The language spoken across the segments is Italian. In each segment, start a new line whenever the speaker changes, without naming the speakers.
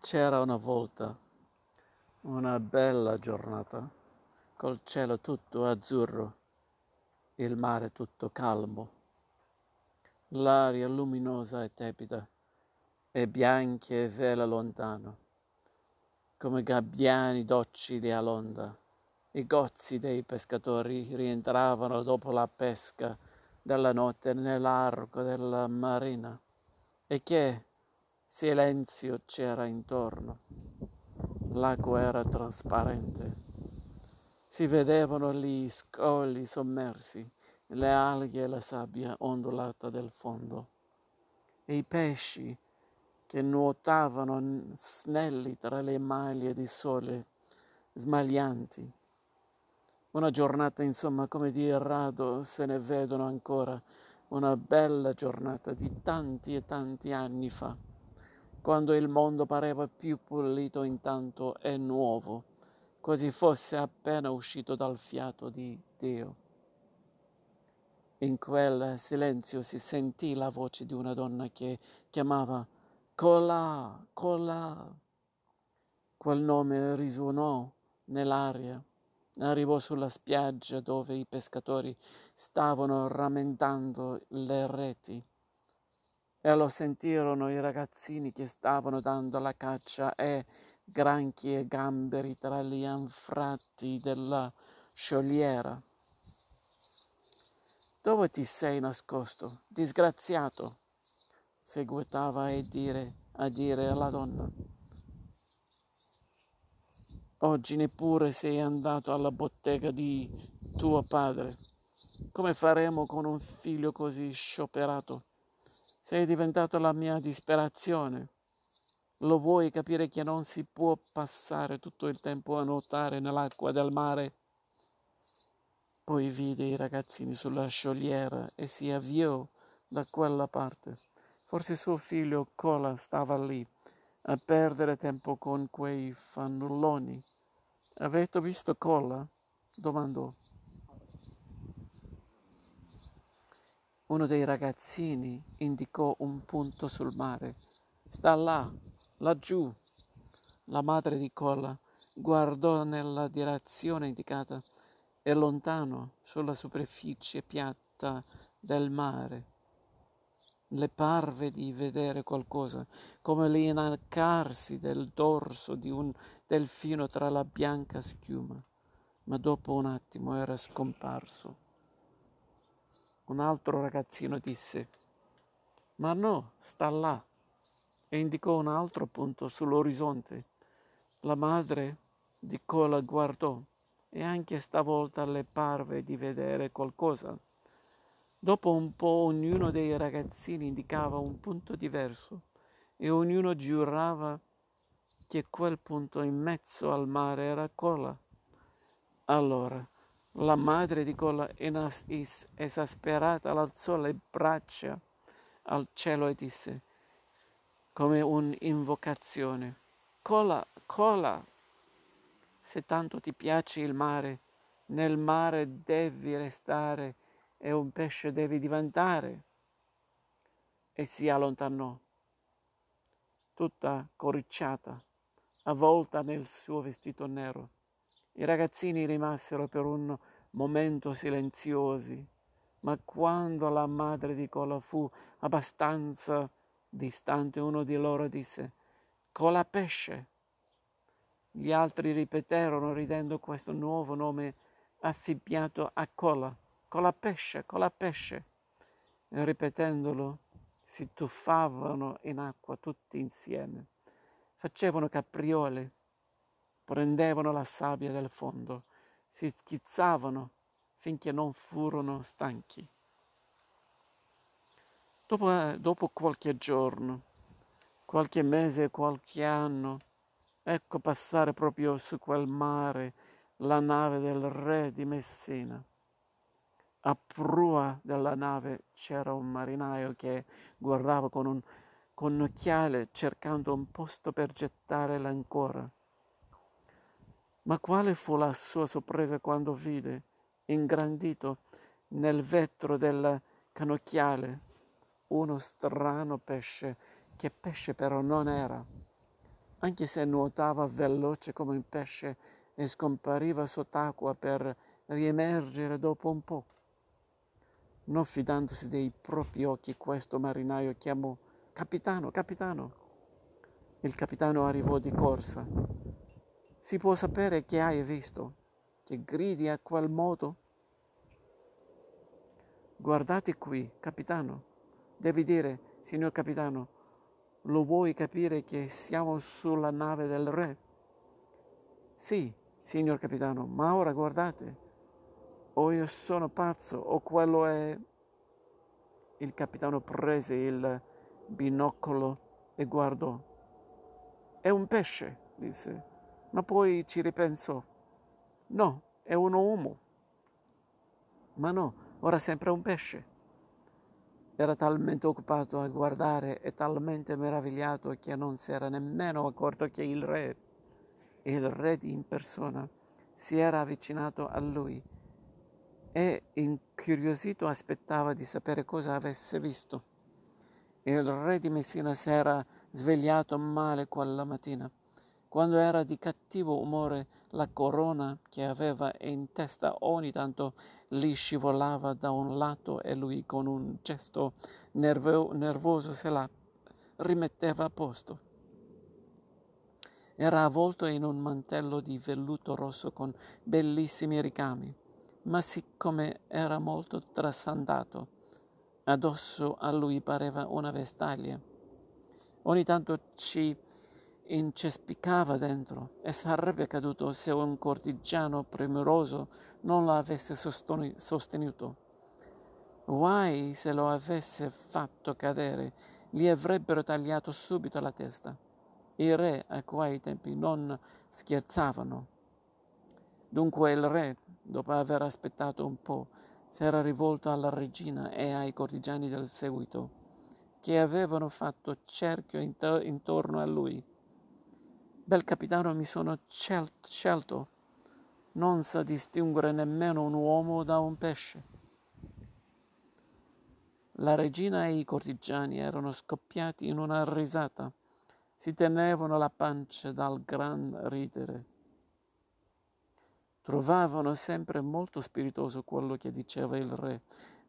C'era una volta una bella giornata, col cielo tutto azzurro, il mare tutto calmo, l'aria luminosa e tepida, e bianche vele lontano, come gabbiani docili all'onda. I gozzi dei pescatori rientravano dopo la pesca della notte nell'arco della marina e che Silenzio c'era intorno. L'acqua era trasparente. Si vedevano gli scogli sommersi, le alghe e la sabbia ondulata del fondo. E i pesci che nuotavano snelli tra le maglie di sole smaglianti. Una giornata, insomma, come di rado se ne vedono ancora, una bella giornata di tanti e tanti anni fa quando il mondo pareva più pulito intanto e nuovo, quasi fosse appena uscito dal fiato di Dio. In quel silenzio si sentì la voce di una donna che chiamava Colà, Colà. Quel nome risuonò nell'aria. Arrivò sulla spiaggia dove i pescatori stavano rammentando le reti e lo sentirono i ragazzini che stavano dando la caccia e granchi e gamberi tra gli anfratti della sciogliera. Dove ti sei nascosto, disgraziato? seguitava a dire, a dire alla donna. Oggi neppure sei andato alla bottega di tuo padre. Come faremo con un figlio così scioperato? Sei diventato la mia disperazione. Lo vuoi capire che non si può passare tutto il tempo a nuotare nell'acqua del mare? Poi vide i ragazzini sulla sciogliera e si avviò da quella parte. Forse suo figlio Cola stava lì a perdere tempo con quei fannulloni. Avete visto Cola? domandò. Uno dei ragazzini indicò un punto sul mare. Sta là, laggiù. La madre di Colla guardò nella direzione indicata e lontano, sulla superficie piatta del mare. Le parve di vedere qualcosa, come l'inarcarsi del dorso di un delfino tra la bianca schiuma, ma dopo un attimo era scomparso. Un altro ragazzino disse, ma no, sta là, e indicò un altro punto sull'orizzonte. La madre di Cola guardò e anche stavolta le parve di vedere qualcosa. Dopo un po' ognuno dei ragazzini indicava un punto diverso e ognuno giurava che quel punto in mezzo al mare era Cola. Allora la madre di quella esasperata alzò le braccia al cielo e disse, come un'invocazione, Cola, cola, se tanto ti piace il mare, nel mare devi restare e un pesce devi diventare. E si allontanò, tutta coricciata, avvolta nel suo vestito nero. I ragazzini rimasero per un momento silenziosi, ma quando la madre di Cola fu abbastanza distante, uno di loro disse Cola pesce. Gli altri ripeterono ridendo questo nuovo nome affibbiato a Cola, Cola pesce, Cola pesce. E ripetendolo si tuffavano in acqua tutti insieme, facevano capriole prendevano la sabbia del fondo, si schizzavano finché non furono stanchi. Dopo, eh, dopo qualche giorno, qualche mese, qualche anno, ecco passare proprio su quel mare la nave del re di Messina. A prua della nave c'era un marinaio che guardava con un, con un occhiale cercando un posto per gettare l'ancora. Ma quale fu la sua sorpresa quando vide, ingrandito nel vetro del canocchiale, uno strano pesce, che pesce però non era. anche se nuotava veloce come un pesce e scompariva sott'acqua per riemergere dopo un po'. Non fidandosi dei propri occhi, questo marinaio chiamò Capitano, capitano. Il capitano arrivò di corsa. Si può sapere che hai visto, che gridi a quel modo? Guardate qui, capitano. Devi dire, signor capitano, lo vuoi capire che siamo sulla nave del re? Sì, signor capitano, ma ora guardate. O io sono pazzo, o quello è... Il capitano prese il binocolo e guardò. È un pesce, disse, ma poi ci ripensò. No, è un uomo. Ma no, ora sempre un pesce. Era talmente occupato a guardare e talmente meravigliato che non si era nemmeno accorto che il re, il re in persona, si era avvicinato a lui e incuriosito aspettava di sapere cosa avesse visto. Il re di Messina si era svegliato male quella mattina. Quando era di cattivo umore, la corona che aveva in testa ogni tanto gli scivolava da un lato e lui con un gesto nervo- nervoso se la rimetteva a posto. Era avvolto in un mantello di velluto rosso con bellissimi ricami, ma siccome era molto trasandato, Addosso a lui pareva una vestaglia. Ogni tanto ci incespicava dentro e sarebbe caduto se un cortigiano premuroso non lo avesse sostenuto. Guai se lo avesse fatto cadere, gli avrebbero tagliato subito la testa. I re a quei tempi non scherzavano. Dunque il re, dopo aver aspettato un po', si era rivolto alla regina e ai cortigiani del seguito, che avevano fatto cerchio intorno a lui. Bel capitano, mi sono scelto, non sa distinguere nemmeno un uomo da un pesce. La regina e i cortigiani erano scoppiati in una risata, si tenevano la pancia dal gran ridere. Trovavano sempre molto spiritoso quello che diceva il re,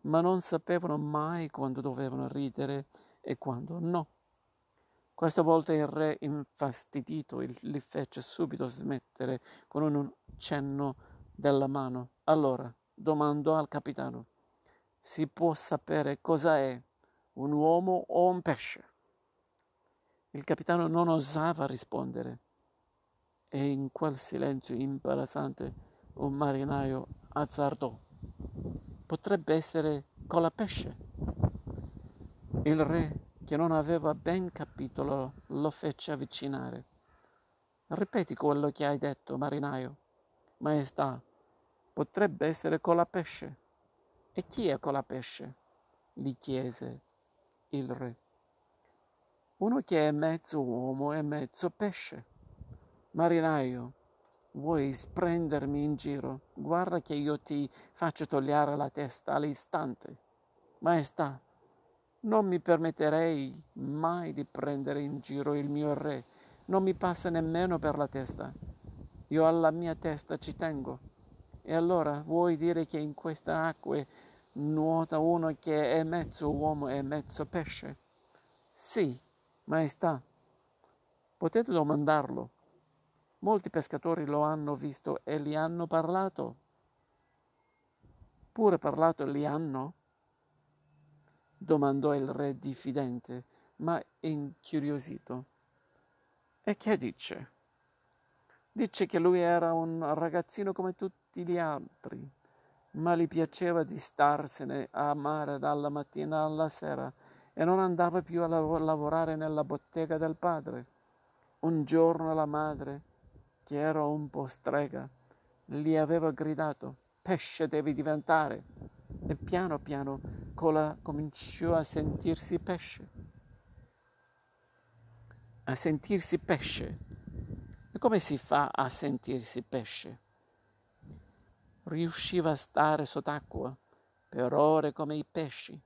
ma non sapevano mai quando dovevano ridere e quando no. Questa volta il re, infastidito, li fece subito smettere con un cenno della mano. Allora domandò al capitano, si può sapere cosa è, un uomo o un pesce? Il capitano non osava rispondere e in quel silenzio imbarazzante un marinaio azzardò. Potrebbe essere colapesce. Il re, che non aveva ben capito, lo, lo fece avvicinare. Ripeti quello che hai detto, marinaio. Maestà, potrebbe essere colapesce. E chi è colapesce? gli chiese il re. Uno che è mezzo uomo e mezzo pesce. Marinaio, Vuoi prendermi in giro? Guarda che io ti faccio togliere la testa all'istante. Maestà, non mi permetterei mai di prendere in giro il mio re. Non mi passa nemmeno per la testa. Io alla mia testa ci tengo. E allora vuoi dire che in queste acque nuota uno che è mezzo uomo e mezzo pesce? Sì, maestà. Potete domandarlo. Molti pescatori lo hanno visto e gli hanno parlato. Pure parlato gli hanno? Domandò il re diffidente, ma incuriosito. E che dice? Dice che lui era un ragazzino come tutti gli altri, ma gli piaceva di starsene a mare dalla mattina alla sera e non andava più a lavorare nella bottega del padre. Un giorno la madre che era un po' strega, gli aveva gridato pesce devi diventare e piano piano Cola cominciò a sentirsi pesce. A sentirsi pesce. E come si fa a sentirsi pesce? Riusciva a stare sott'acqua per ore come i pesci,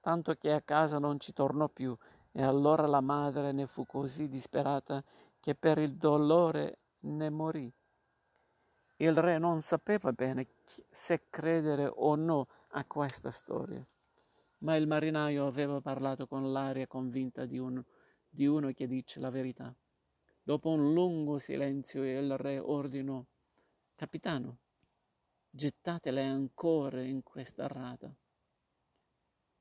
tanto che a casa non ci tornò più e allora la madre ne fu così disperata che per il dolore ne morì. Il re non sapeva bene se credere o no a questa storia, ma il marinaio aveva parlato con l'aria convinta di, un, di uno che dice la verità. Dopo un lungo silenzio il re ordinò, Capitano, gettate le ancore in questa rata.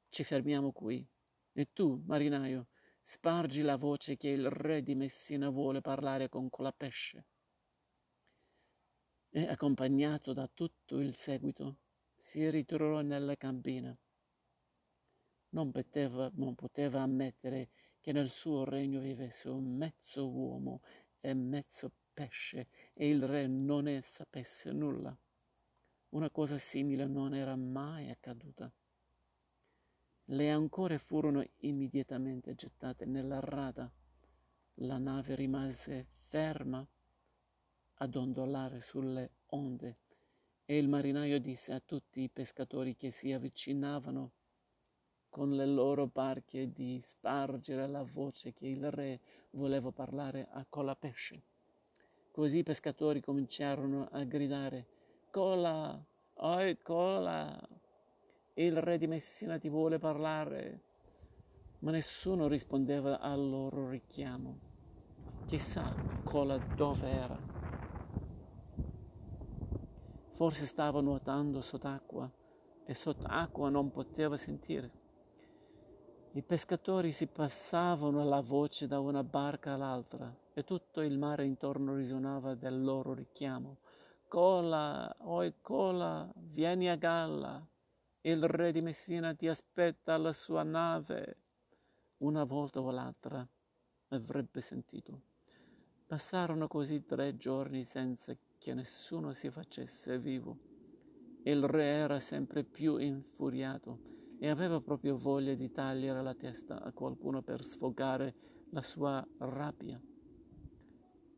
Ci fermiamo qui. E tu, marinaio, spargi la voce che il re di Messina vuole parlare con Colapesce e accompagnato da tutto il seguito si ritirò nella cabina. Non poteva, non poteva ammettere che nel suo regno vivesse un mezzo uomo e mezzo pesce e il re non ne sapesse nulla. Una cosa simile non era mai accaduta. Le ancore furono immediatamente gettate nella rada. La nave rimase ferma a dondolare sulle onde e il marinaio disse a tutti i pescatori che si avvicinavano con le loro barche di spargere la voce che il re voleva parlare a Colapesce. Così i pescatori cominciarono a gridare Cola, oi cola, il re di Messina ti vuole parlare. Ma nessuno rispondeva al loro richiamo. Chissà Cola dove era. Forse stava nuotando sott'acqua e sott'acqua non poteva sentire. I pescatori si passavano la voce da una barca all'altra e tutto il mare intorno risuonava del loro richiamo. Cola, oi cola, vieni a galla. Il re di Messina ti aspetta alla sua nave. Una volta o l'altra avrebbe sentito. Passarono così tre giorni senza che nessuno si facesse vivo. Il re era sempre più infuriato e aveva proprio voglia di tagliare la testa a qualcuno per sfogare la sua rabbia.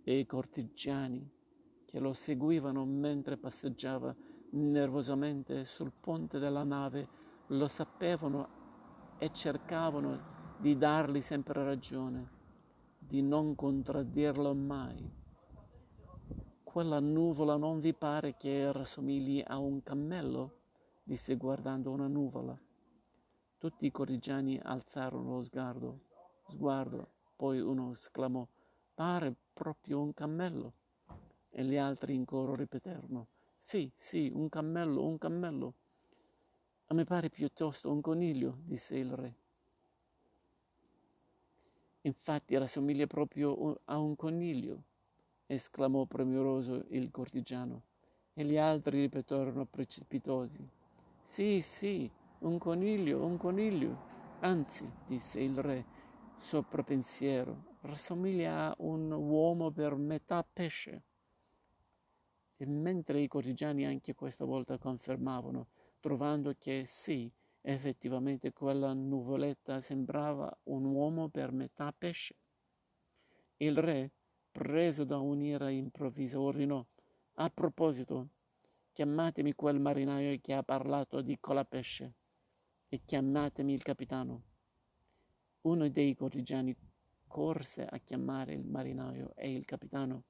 E i cortigiani che lo seguivano mentre passeggiava nervosamente sul ponte della nave lo sapevano e cercavano di dargli sempre ragione, di non contraddirlo mai quella nuvola non vi pare che rassomigli a un cammello? disse guardando una nuvola. Tutti i cortigiani alzarono lo sguardo, sguardo, poi uno esclamò, pare proprio un cammello. E gli altri in coro ripeterono, sì, sì, un cammello, un cammello. A me pare piuttosto un coniglio, disse il re. Infatti rassomiglia proprio a un coniglio esclamò premuroso il cortigiano, e gli altri ripetono precipitosi. Sì, sì, un coniglio, un coniglio. Anzi, disse il re, sopra pensiero, rassomiglia a un uomo per metà pesce. E mentre i cortigiani anche questa volta confermavano, trovando che sì, effettivamente quella nuvoletta sembrava un uomo per metà pesce. Il re preso da un'ira improvvisa, ordinò, a proposito, chiamatemi quel marinaio che ha parlato di colapesce e chiamatemi il capitano. Uno dei cortigiani corse a chiamare il marinaio e il capitano,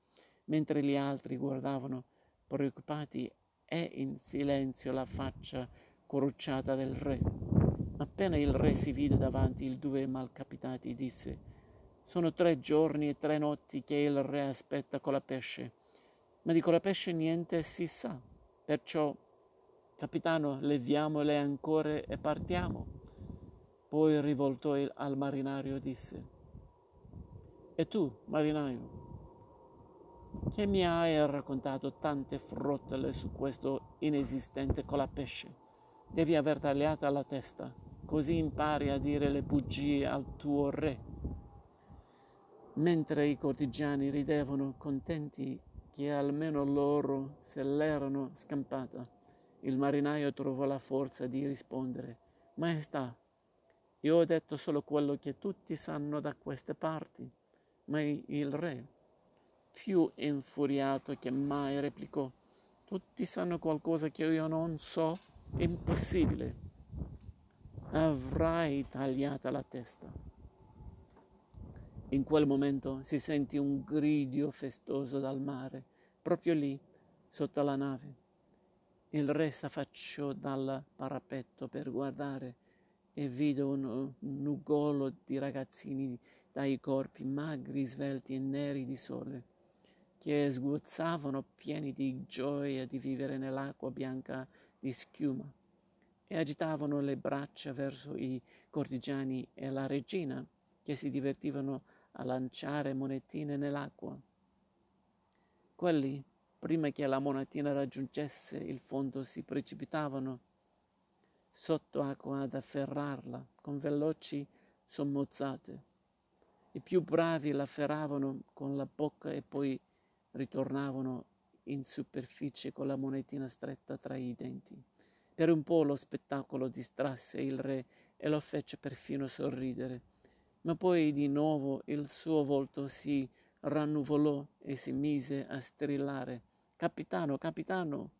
mentre gli altri guardavano preoccupati e in silenzio la faccia corrucciata del re. Appena il re si vide davanti i due malcapitati, disse sono tre giorni e tre notti che il re aspetta con la pesce, ma di Colapesce niente si sa. Perciò, capitano, leviamo le ancore e partiamo. Poi rivoltò al marinaio disse, E tu, marinaio, che mi hai raccontato tante frottole su questo inesistente Colapesce? Devi aver tagliata la testa, così impari a dire le bugie al tuo re mentre i cortigiani ridevano contenti che almeno loro se l'erano scampata. Il marinaio trovò la forza di rispondere, Maestà, io ho detto solo quello che tutti sanno da queste parti. Ma il re, più infuriato che mai, replicò, tutti sanno qualcosa che io non so? Impossibile. Avrai tagliata la testa. In quel momento si sentì un gridio festoso dal mare, proprio lì, sotto la nave. Il re s'affacciò dal parapetto per guardare e vide un nugolo di ragazzini dai corpi magri, svelti e neri di sole, che sguazzavano pieni di gioia di vivere nell'acqua bianca di schiuma e agitavano le braccia verso i cortigiani e la regina che si divertivano a lanciare monetine nell'acqua. Quelli, prima che la monetina raggiungesse il fondo, si precipitavano sotto acqua ad afferrarla con veloci sommozzate. I più bravi la afferravano con la bocca e poi ritornavano in superficie con la monetina stretta tra i denti. Per un po' lo spettacolo distrasse il re e lo fece perfino sorridere ma poi di nuovo il suo volto si rannuvolò e si mise a strillare Capitano, capitano.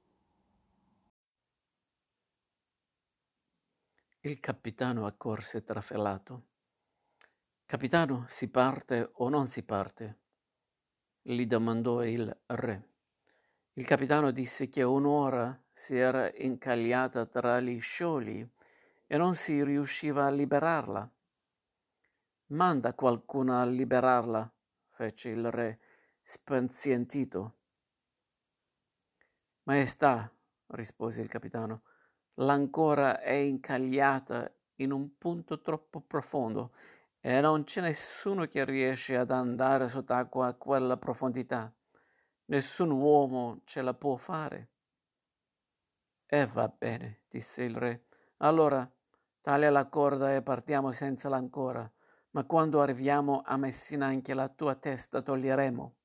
Il capitano accorse trafelato. Capitano, si parte o non si parte? gli domandò il re. Il capitano disse che un'ora si era incagliata tra gli sciogli e non si riusciva a liberarla. Manda qualcuno a liberarla, fece il re, spazientito. Maestà, rispose il capitano, l'ancora è incagliata in un punto troppo profondo e non c'è nessuno che riesce ad andare sott'acqua a quella profondità. Nessun uomo ce la può fare. E va bene, disse il re. Allora taglia la corda e partiamo senza l'ancora ma quando arriviamo a Messina anche la tua testa toglieremo.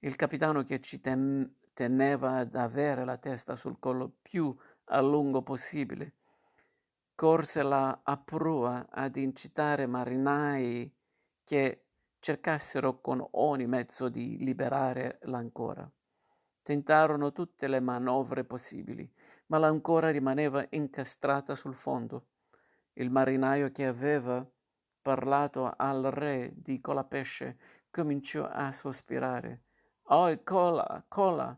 Il capitano che ci ten- teneva ad avere la testa sul collo più a lungo possibile, corse là a prua ad incitare marinai che cercassero con ogni mezzo di liberare l'ancora. Tentarono tutte le manovre possibili, ma l'ancora rimaneva incastrata sul fondo. Il marinaio che aveva parlato al re di Colapesce, cominciò a sospirare. Oh, cola, cola!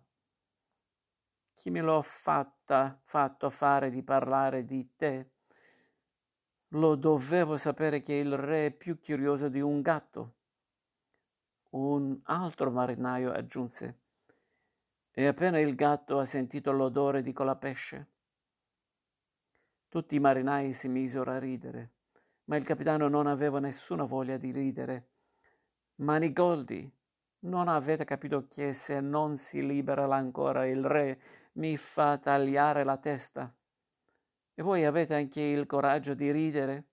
Chi me l'ho fatta, fatto fare di parlare di te? Lo dovevo sapere che il re è più curioso di un gatto. Un altro marinaio aggiunse. E appena il gatto ha sentito l'odore di colapesce, tutti i marinai si misero a ridere ma il capitano non aveva nessuna voglia di ridere. Manigoldi, non avete capito che se non si libera ancora il re mi fa tagliare la testa? E voi avete anche il coraggio di ridere?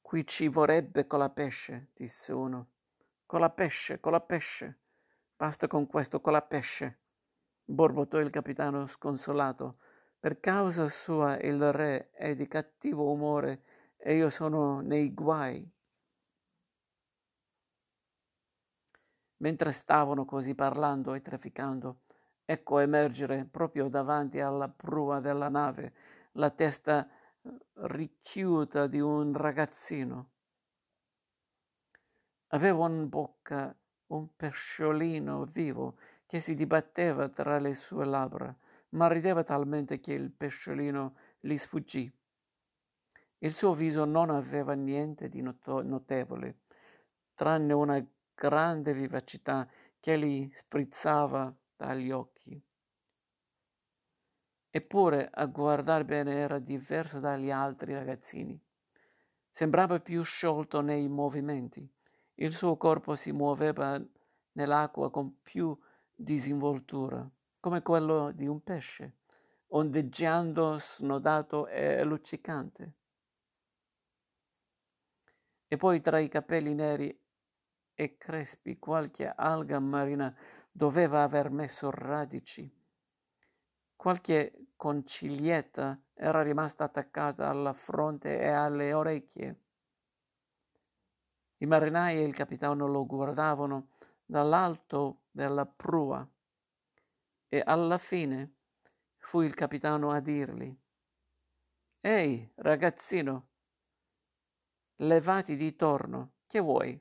Qui ci vorrebbe con la pesce, disse uno. Con la pesce, con la pesce. Basta con questo con la pesce, borbottò il capitano sconsolato per causa sua il re è di cattivo umore e io sono nei guai. Mentre stavano così parlando e trafficando, ecco emergere proprio davanti alla prua della nave la testa eh, richiuta di un ragazzino. Aveva in bocca un pesciolino vivo che si dibatteva tra le sue labbra ma rideva talmente che il pesciolino gli sfuggì. Il suo viso non aveva niente di notevole, tranne una grande vivacità che gli sprizzava dagli occhi. Eppure, a guardar bene, era diverso dagli altri ragazzini. Sembrava più sciolto nei movimenti. Il suo corpo si muoveva nell'acqua con più disinvoltura come quello di un pesce, ondeggiando snodato e luccicante. E poi tra i capelli neri e crespi qualche alga marina doveva aver messo radici. Qualche concilietta era rimasta attaccata alla fronte e alle orecchie. I marinai e il capitano lo guardavano dall'alto della prua e alla fine fu il capitano a dirgli Ehi, ragazzino, levati di torno, che vuoi?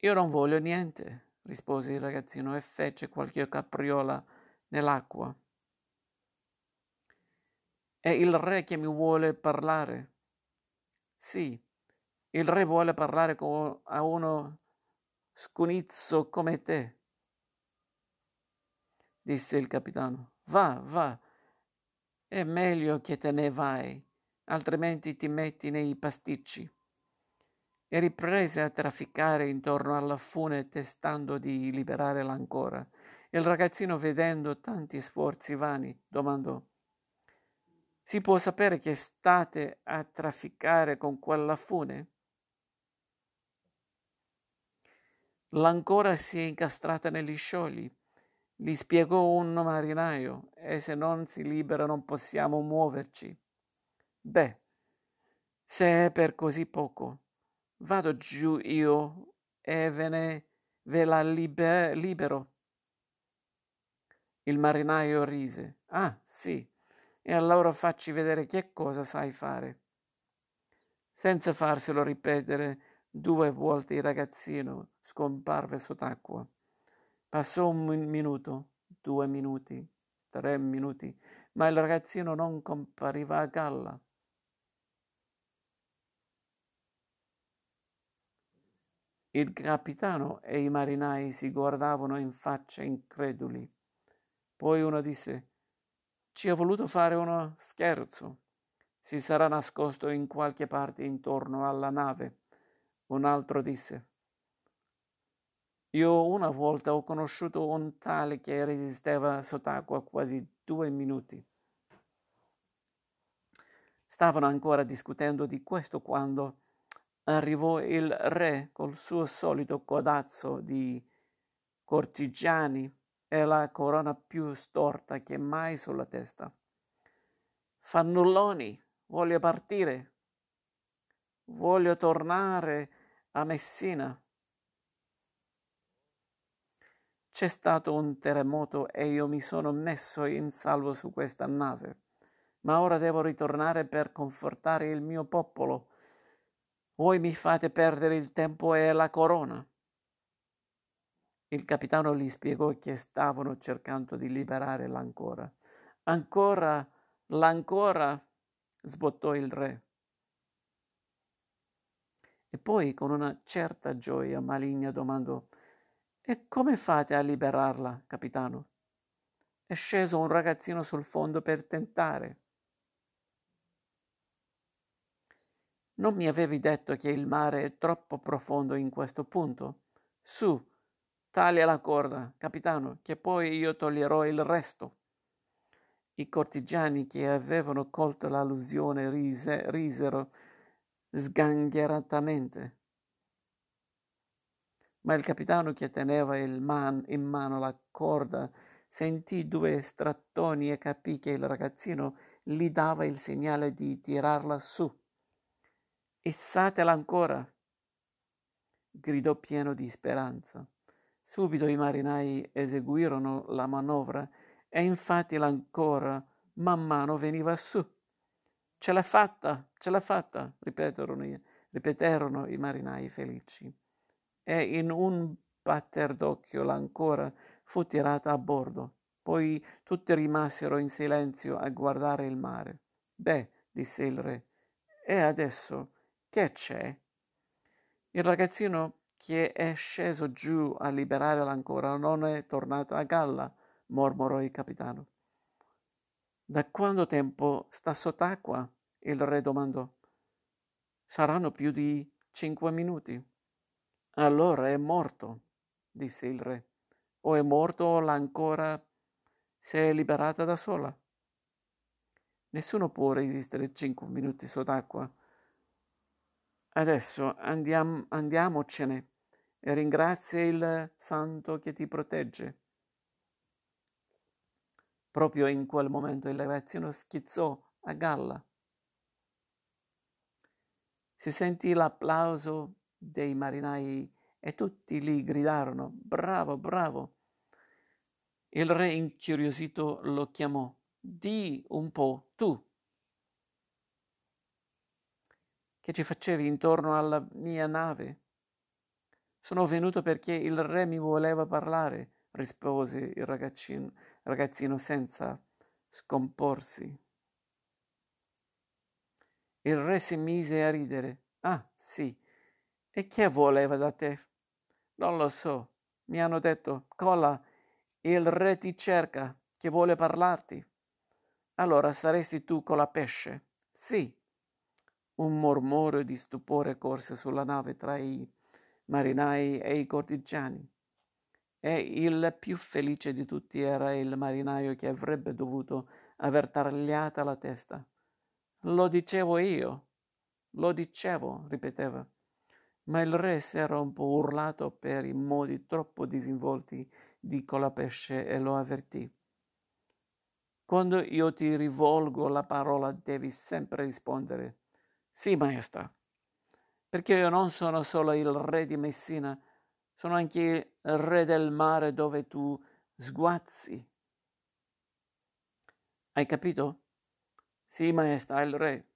Io non voglio niente, rispose il ragazzino e fece qualche capriola nell'acqua. È il re che mi vuole parlare. Sì, il re vuole parlare con, a uno scunizzo come te, disse il capitano. Va, va, è meglio che te ne vai, altrimenti ti metti nei pasticci. E riprese a trafficare intorno alla fune testando di liberare l'ancora. Il ragazzino, vedendo tanti sforzi vani, domandò Si può sapere che state a trafficare con quella fune? L'ancora si è incastrata negli sciogli, gli spiegò un marinaio, e se non si libera non possiamo muoverci. Beh, se è per così poco, vado giù io e ve ne ve la liber- libero. Il marinaio rise. Ah, sì, e allora facci vedere che cosa sai fare. Senza farselo ripetere, Due volte il ragazzino scomparve sott'acqua. Passò un minuto, due minuti, tre minuti, ma il ragazzino non compariva a galla. Il capitano e i marinai si guardavano in faccia increduli. Poi uno disse: Ci ha voluto fare uno scherzo. Si sarà nascosto in qualche parte intorno alla nave. Un altro disse, io una volta ho conosciuto un tale che resisteva sott'acqua quasi due minuti. Stavano ancora discutendo di questo quando arrivò il re col suo solito codazzo di cortigiani e la corona più storta che mai sulla testa. Fannulloni, voglio partire, voglio tornare a Messina. C'è stato un terremoto e io mi sono messo in salvo su questa nave, ma ora devo ritornare per confortare il mio popolo. Voi mi fate perdere il tempo e la corona. Il capitano gli spiegò che stavano cercando di liberare l'ancora. Ancora, l'ancora, sbottò il re. E poi con una certa gioia maligna domandò E come fate a liberarla, capitano? È sceso un ragazzino sul fondo per tentare. Non mi avevi detto che il mare è troppo profondo in questo punto? Su, taglia la corda, capitano, che poi io toglierò il resto. I cortigiani che avevano colto l'allusione rise, risero sgangheratamente. Ma il capitano che teneva man- in mano la corda sentì due strattoni e capì che il ragazzino gli dava il segnale di tirarla su. Issatela ancora! gridò pieno di speranza. Subito i marinai eseguirono la manovra e infatti l'ancora man mano veniva su. Ce l'ha fatta, ce l'ha fatta, ripeterono, ripeterono i marinai felici. E in un batter d'occhio l'ancora fu tirata a bordo. Poi tutti rimasero in silenzio a guardare il mare. Beh, disse il re, e adesso che c'è? Il ragazzino che è sceso giù a liberare l'ancora non è tornato a galla, mormorò il capitano. Da quanto tempo sta sott'acqua? Il re domandò. Saranno più di cinque minuti. Allora è morto, disse il re. O è morto o ancora si è liberata da sola. Nessuno può resistere cinque minuti sott'acqua. Adesso andiam, andiamocene e ringrazia il santo che ti protegge. Proprio in quel momento il ragazzino schizzò a galla. Si sentì l'applauso dei marinai e tutti gli gridarono Bravo, bravo. Il re incuriosito lo chiamò Di un po' tu. che ci facevi intorno alla mia nave? Sono venuto perché il re mi voleva parlare, rispose il ragazzino, ragazzino senza scomporsi. Il re si mise a ridere. Ah, sì. E che voleva da te? Non lo so. Mi hanno detto, Cola, il re ti cerca, che vuole parlarti. Allora saresti tu con la pesce? Sì. Un mormorio di stupore corse sulla nave tra i marinai e i cortigiani. E il più felice di tutti era il marinaio che avrebbe dovuto aver tagliata la testa. Lo dicevo io, lo dicevo, ripeteva. Ma il re s'era un po' urlato per i modi troppo disinvolti di Colapesce e lo avvertì. Quando io ti rivolgo la parola devi sempre rispondere sì, maestra, perché io non sono solo il re di Messina, sono anche il re del mare dove tu sguazzi. Hai capito? Sì, maestra, il re.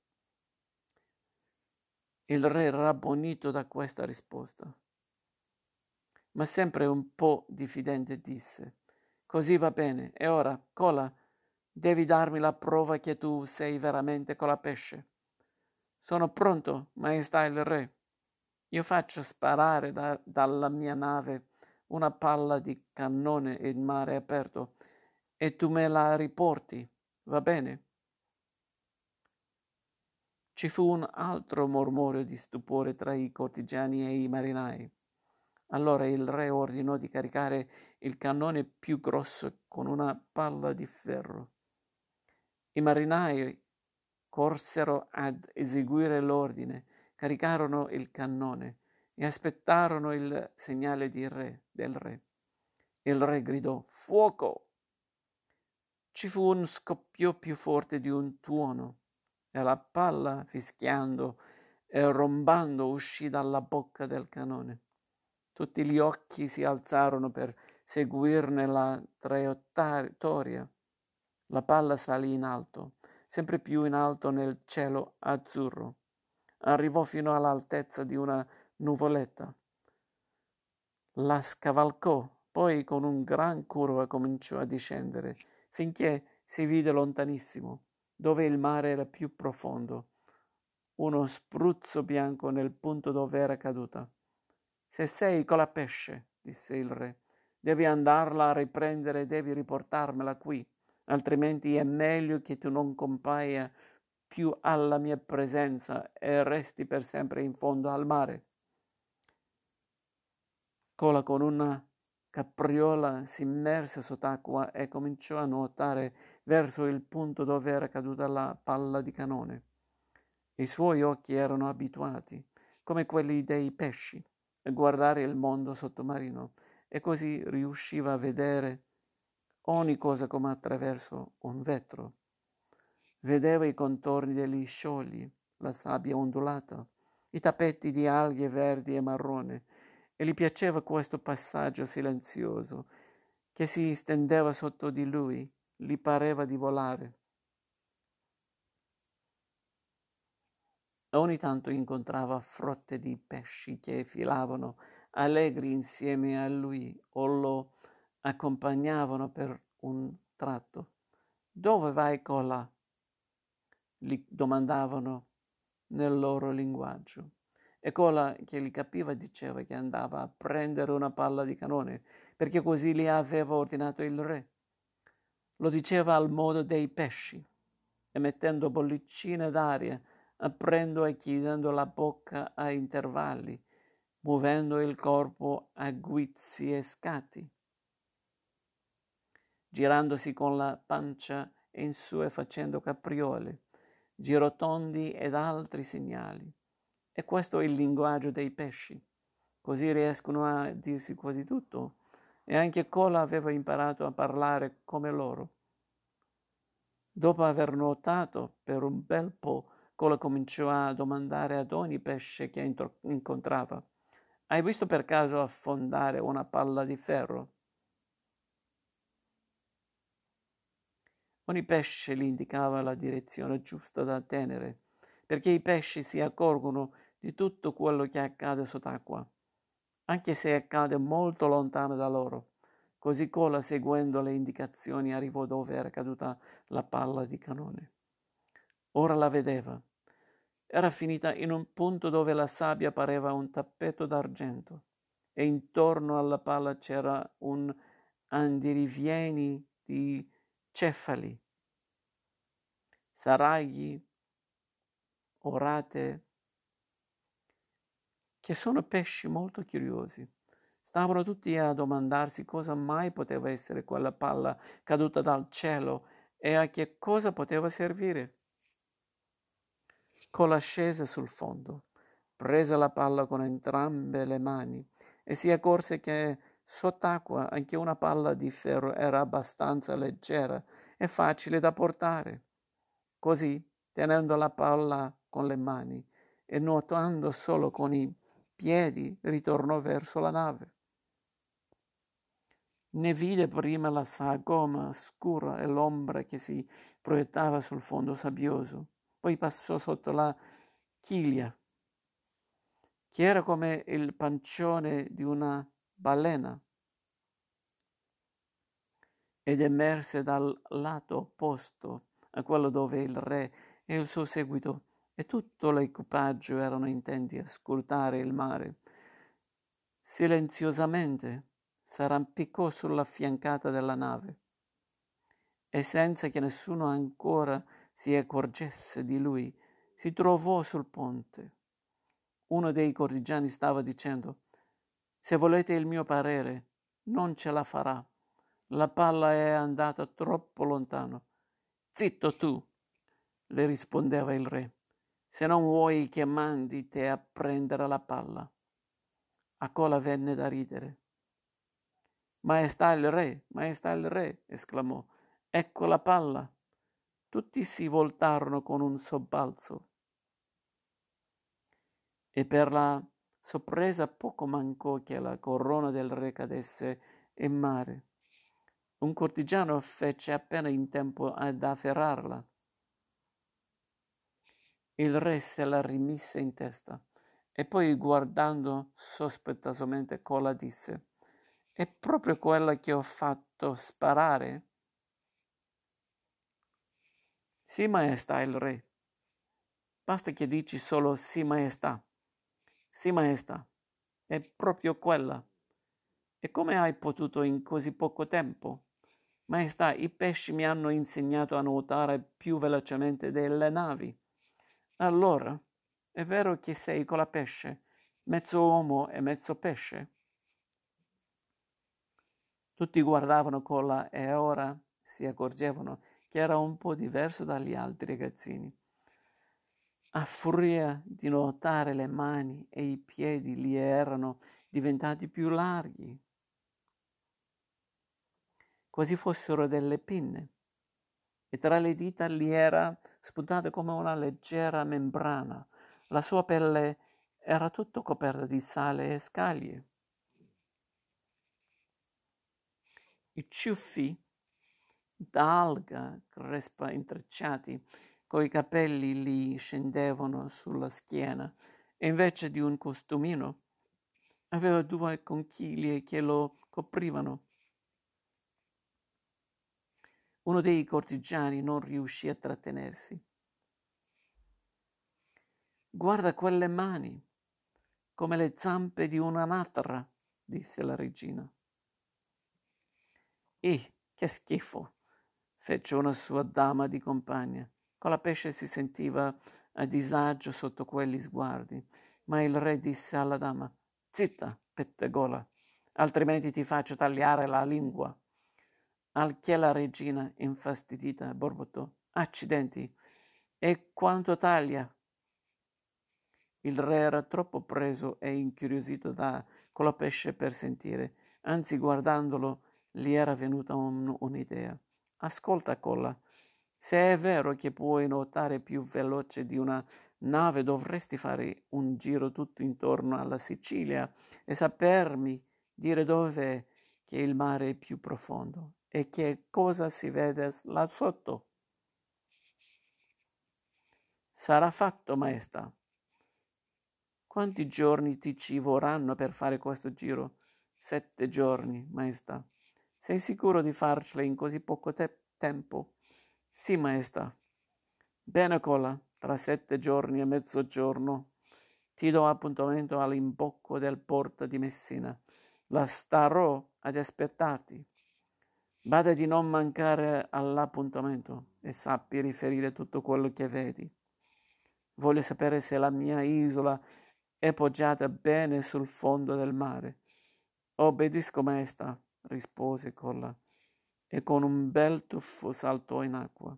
Il re rabbonito da questa risposta, ma sempre un po' diffidente disse, così va bene, e ora, Cola, devi darmi la prova che tu sei veramente con la pesce. Sono pronto, maestà il re. Io faccio sparare da, dalla mia nave una palla di cannone in mare aperto e tu me la riporti, va bene? Ci fu un altro mormorio di stupore tra i cortigiani e i marinai. Allora il re ordinò di caricare il cannone più grosso con una palla di ferro. I marinai corsero ad eseguire l'ordine, caricarono il cannone e aspettarono il segnale re, del re. Il re gridò Fuoco! Ci fu un scoppio più forte di un tuono e la palla, fischiando e rombando, uscì dalla bocca del canone. Tutti gli occhi si alzarono per seguirne la traiettoria. La palla salì in alto, sempre più in alto nel cielo azzurro. Arrivò fino all'altezza di una nuvoletta. La scavalcò, poi con un gran curva cominciò a discendere, finché si vide lontanissimo dove il mare era più profondo, uno spruzzo bianco nel punto dove era caduta. Se sei con la pesce, disse il re, devi andarla a riprendere e devi riportarmela qui, altrimenti è meglio che tu non compaia più alla mia presenza e resti per sempre in fondo al mare. Cola con una capriola si immerse sott'acqua e cominciò a nuotare verso il punto dove era caduta la palla di canone. I suoi occhi erano abituati, come quelli dei pesci, a guardare il mondo sottomarino e così riusciva a vedere ogni cosa come attraverso un vetro. Vedeva i contorni degli sciogli, la sabbia ondulata, i tappeti di alghe verdi e marrone, e gli piaceva questo passaggio silenzioso che si stendeva sotto di lui, gli pareva di volare. Ogni tanto incontrava frotte di pesci che filavano allegri insieme a lui o lo accompagnavano per un tratto. Dove vai Cola? gli domandavano nel loro linguaggio. E Cola, che li capiva, diceva che andava a prendere una palla di canone, perché così gli aveva ordinato il re. Lo diceva al modo dei pesci, emettendo bollicine d'aria, aprendo e chiudendo la bocca a intervalli, muovendo il corpo a guizzi e scatti, girandosi con la pancia in su e facendo capriole, girotondi ed altri segnali. E questo è il linguaggio dei pesci. Così riescono a dirsi quasi tutto. E anche Cola aveva imparato a parlare come loro. Dopo aver nuotato per un bel po', Cola cominciò a domandare ad ogni pesce che intro- incontrava: Hai visto per caso affondare una palla di ferro? Ogni pesce gli indicava la direzione giusta da tenere perché i pesci si accorgono di tutto quello che accade sott'acqua, anche se accade molto lontano da loro. Così Cola, seguendo le indicazioni, arrivò dove era caduta la palla di cannone. Ora la vedeva. Era finita in un punto dove la sabbia pareva un tappeto d'argento e intorno alla palla c'era un andirivieni di cefali, saragli, orate, che sono pesci molto curiosi. Stavano tutti a domandarsi cosa mai poteva essere quella palla caduta dal cielo e a che cosa poteva servire. Cola scese sul fondo, prese la palla con entrambe le mani e si accorse che sott'acqua anche una palla di ferro era abbastanza leggera e facile da portare. Così, tenendo la palla con le mani e nuotando solo con i piedi, ritornò verso la nave. Ne vide prima la sagoma scura e l'ombra che si proiettava sul fondo sabbioso. Poi passò sotto la chiglia, che era come il pancione di una balena, ed emerse dal lato opposto a quello dove il re e il suo seguito e tutto l'equipaggio erano intenti a scrutare il mare. Silenziosamente s'arrampicò sulla fiancata della nave e senza che nessuno ancora si accorgesse di lui, si trovò sul ponte. Uno dei cortigiani stava dicendo Se volete il mio parere, non ce la farà. La palla è andata troppo lontano. Zitto tu, le rispondeva il re, se non vuoi che mandi te a prendere la palla. A cola venne da ridere. Maestà il re, maestà il re, esclamò, ecco la palla. Tutti si voltarono con un sobbalzo. E per la sorpresa poco mancò che la corona del re cadesse in mare. Un cortigiano fece appena in tempo ad afferrarla. Il re se la rimise in testa e poi guardando sospettosamente Cola disse È proprio quella che ho fatto sparare? Sì, maestà, il re. Basta che dici solo sì, maestà. Sì, maestà. È proprio quella. E come hai potuto in così poco tempo? Maestà, i pesci mi hanno insegnato a nuotare più velocemente delle navi. Allora, è vero che sei con la pesce, mezzo uomo e mezzo pesce? Tutti guardavano Cola e ora si accorgevano che era un po' diverso dagli altri ragazzini. A furia di nuotare le mani e i piedi gli erano diventati più larghi quasi fossero delle pinne, e tra le dita gli era spuntata come una leggera membrana. La sua pelle era tutta coperta di sale e scaglie. I ciuffi d'alga crespa intrecciati coi capelli gli scendevano sulla schiena e invece di un costumino aveva due conchiglie che lo coprivano uno dei cortigiani non riuscì a trattenersi. Guarda quelle mani, come le zampe di un'anatra, disse la regina. E che schifo, fece una sua dama di compagnia. Con la pesce si sentiva a disagio sotto quegli sguardi, ma il re disse alla dama: Zitta, pettegola, altrimenti ti faccio tagliare la lingua. Al che la regina, infastidita, borbottò. Accidenti! E quanto taglia? Il re era troppo preso e incuriosito da pesce per sentire, anzi guardandolo gli era venuta un, un'idea. Ascolta, Colla, se è vero che puoi nuotare più veloce di una nave, dovresti fare un giro tutto intorno alla Sicilia e sapermi dire dove che il mare è più profondo e che cosa si vede là sotto. Sarà fatto, maestà. Quanti giorni ti ci vorranno per fare questo giro? Sette giorni, maestà. Sei sicuro di farcela in così poco te- tempo? Sì, maestà. Bene, Cola, tra sette giorni e mezzogiorno ti do appuntamento all'imbocco del porto di Messina. La starò ad aspettarti. Bada di non mancare all'appuntamento e sappi riferire tutto quello che vedi. Voglio sapere se la mia isola è poggiata bene sul fondo del mare. Obbedisco, maestra, rispose Colla, e con un bel tuffo saltò in acqua.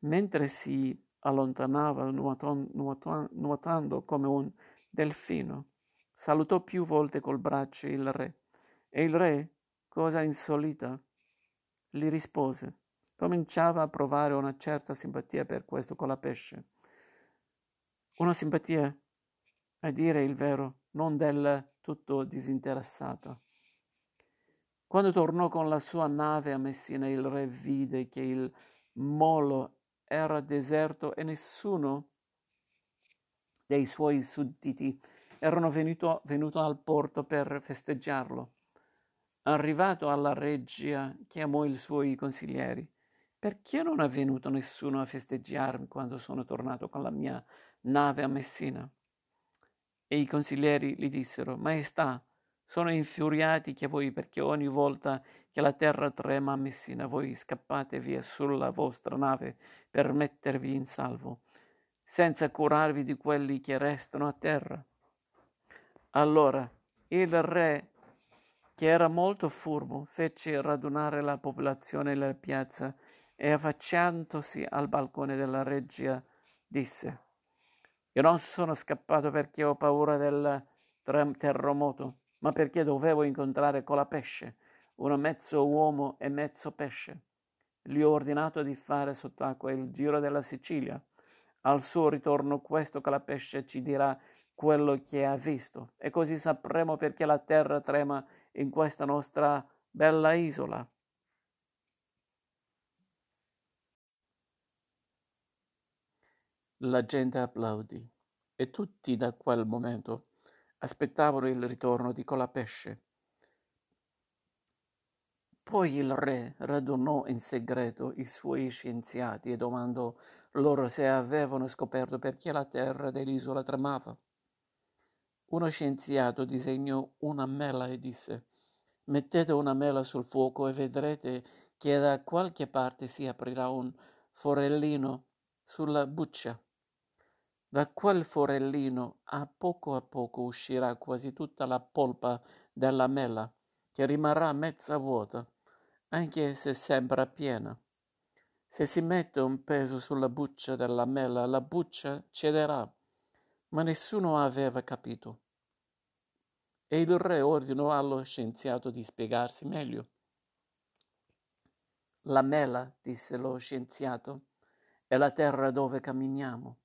Mentre si allontanava nuoton, nuoton, nuotando come un delfino, salutò più volte col braccio il re. E il re, cosa insolita, gli rispose. Cominciava a provare una certa simpatia per questo colapesce. Una simpatia a dire il vero, non del tutto disinteressata. Quando tornò con la sua nave a Messina, il re vide che il molo era deserto e nessuno dei suoi sudditi erano venuto, venuto al porto per festeggiarlo. Arrivato alla reggia, chiamò i suoi consiglieri. Perché non è venuto nessuno a festeggiarmi quando sono tornato con la mia nave a Messina? E i consiglieri gli dissero, Maestà, sono infuriati che voi perché ogni volta che la terra trema a Messina voi scappate via sulla vostra nave per mettervi in salvo, senza curarvi di quelli che restano a terra. Allora il re, che era molto furbo, fece radunare la popolazione nella piazza e affacciandosi al balcone della reggia disse io non sono scappato perché ho paura del terremoto, ma perché dovevo incontrare Colapesce, uno mezzo uomo e mezzo pesce. Gli ho ordinato di fare sott'acqua il giro della Sicilia. Al suo ritorno questo Colapesce ci dirà quello che ha visto e così sapremo perché la terra trema in questa nostra bella isola. La gente applaudì e tutti da quel momento aspettavano il ritorno di Colapesce. Poi il re radunò in segreto i suoi scienziati e domandò loro se avevano scoperto perché la terra dell'isola tremava. Uno scienziato disegnò una mela e disse Mettete una mela sul fuoco e vedrete che da qualche parte si aprirà un forellino sulla buccia. Da quel forellino a poco a poco uscirà quasi tutta la polpa della mela, che rimarrà mezza vuota, anche se sembra piena. Se si mette un peso sulla buccia della mela, la buccia cederà, ma nessuno aveva capito. E il re ordinò allo scienziato di spiegarsi meglio. La mela, disse lo scienziato, è la terra dove camminiamo.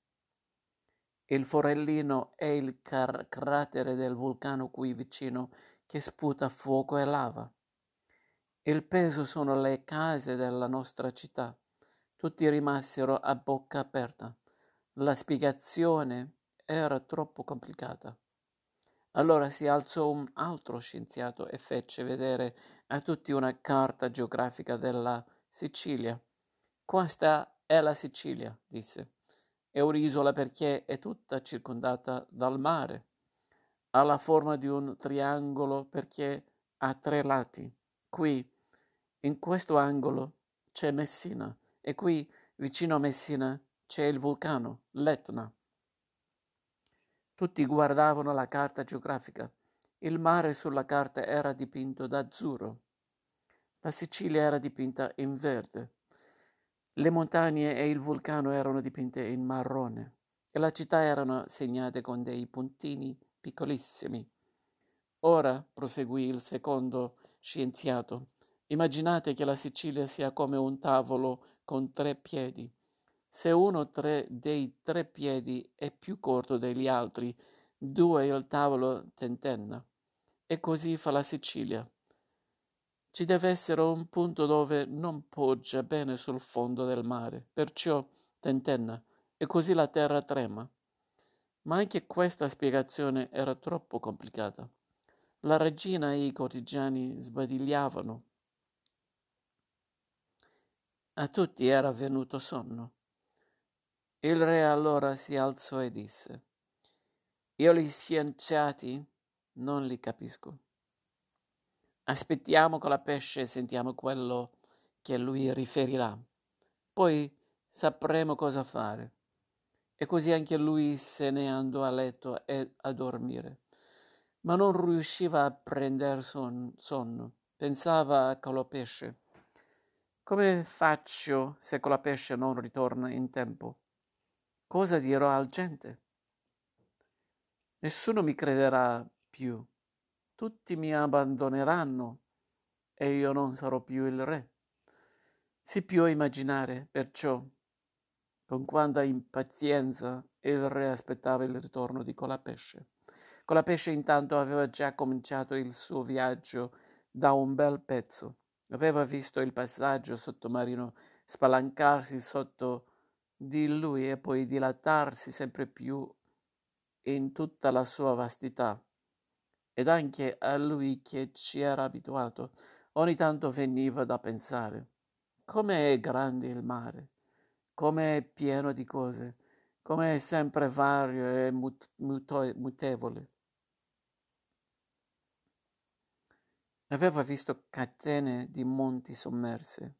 Il forellino è il car- cratere del vulcano qui vicino che sputa fuoco e lava. Il peso sono le case della nostra città. Tutti rimasero a bocca aperta. La spiegazione era troppo complicata. Allora si alzò un altro scienziato e fece vedere a tutti una carta geografica della Sicilia. Questa è la Sicilia, disse. È un'isola perché è tutta circondata dal mare. Ha la forma di un triangolo perché ha tre lati. Qui, in questo angolo, c'è Messina e qui, vicino a Messina, c'è il vulcano, l'Etna. Tutti guardavano la carta geografica. Il mare sulla carta era dipinto d'azzurro. La Sicilia era dipinta in verde. Le montagne e il vulcano erano dipinte in marrone e la città erano segnate con dei puntini piccolissimi. Ora, proseguì il secondo scienziato, immaginate che la Sicilia sia come un tavolo con tre piedi. Se uno tre dei tre piedi è più corto degli altri, due il tavolo tentenna. E così fa la Sicilia. Ci deve essere un punto dove non poggia bene sul fondo del mare, perciò tentenna, e così la terra trema. Ma anche questa spiegazione era troppo complicata. La regina e i cortigiani sbadigliavano. A tutti era venuto sonno. Il re allora si alzò e disse, Io gli scienziati non li capisco. Aspettiamo con la pesce e sentiamo quello che lui riferirà. Poi sapremo cosa fare. E così anche lui se ne andò a letto e a dormire. Ma non riusciva a prendere son- sonno. Pensava a Colopesce. Come faccio se Colopesce non ritorna in tempo? Cosa dirò al gente? Nessuno mi crederà più. Tutti mi abbandoneranno e io non sarò più il re. Si può immaginare, perciò, con quanta impazienza il re aspettava il ritorno di Colapesce. Colapesce intanto aveva già cominciato il suo viaggio da un bel pezzo. Aveva visto il passaggio sottomarino spalancarsi sotto di lui e poi dilatarsi sempre più in tutta la sua vastità. Ed anche a lui che ci era abituato, ogni tanto veniva da pensare, come è grande il mare, come è pieno di cose, come è sempre vario e mut- muto- mutevole. Aveva visto catene di monti sommerse,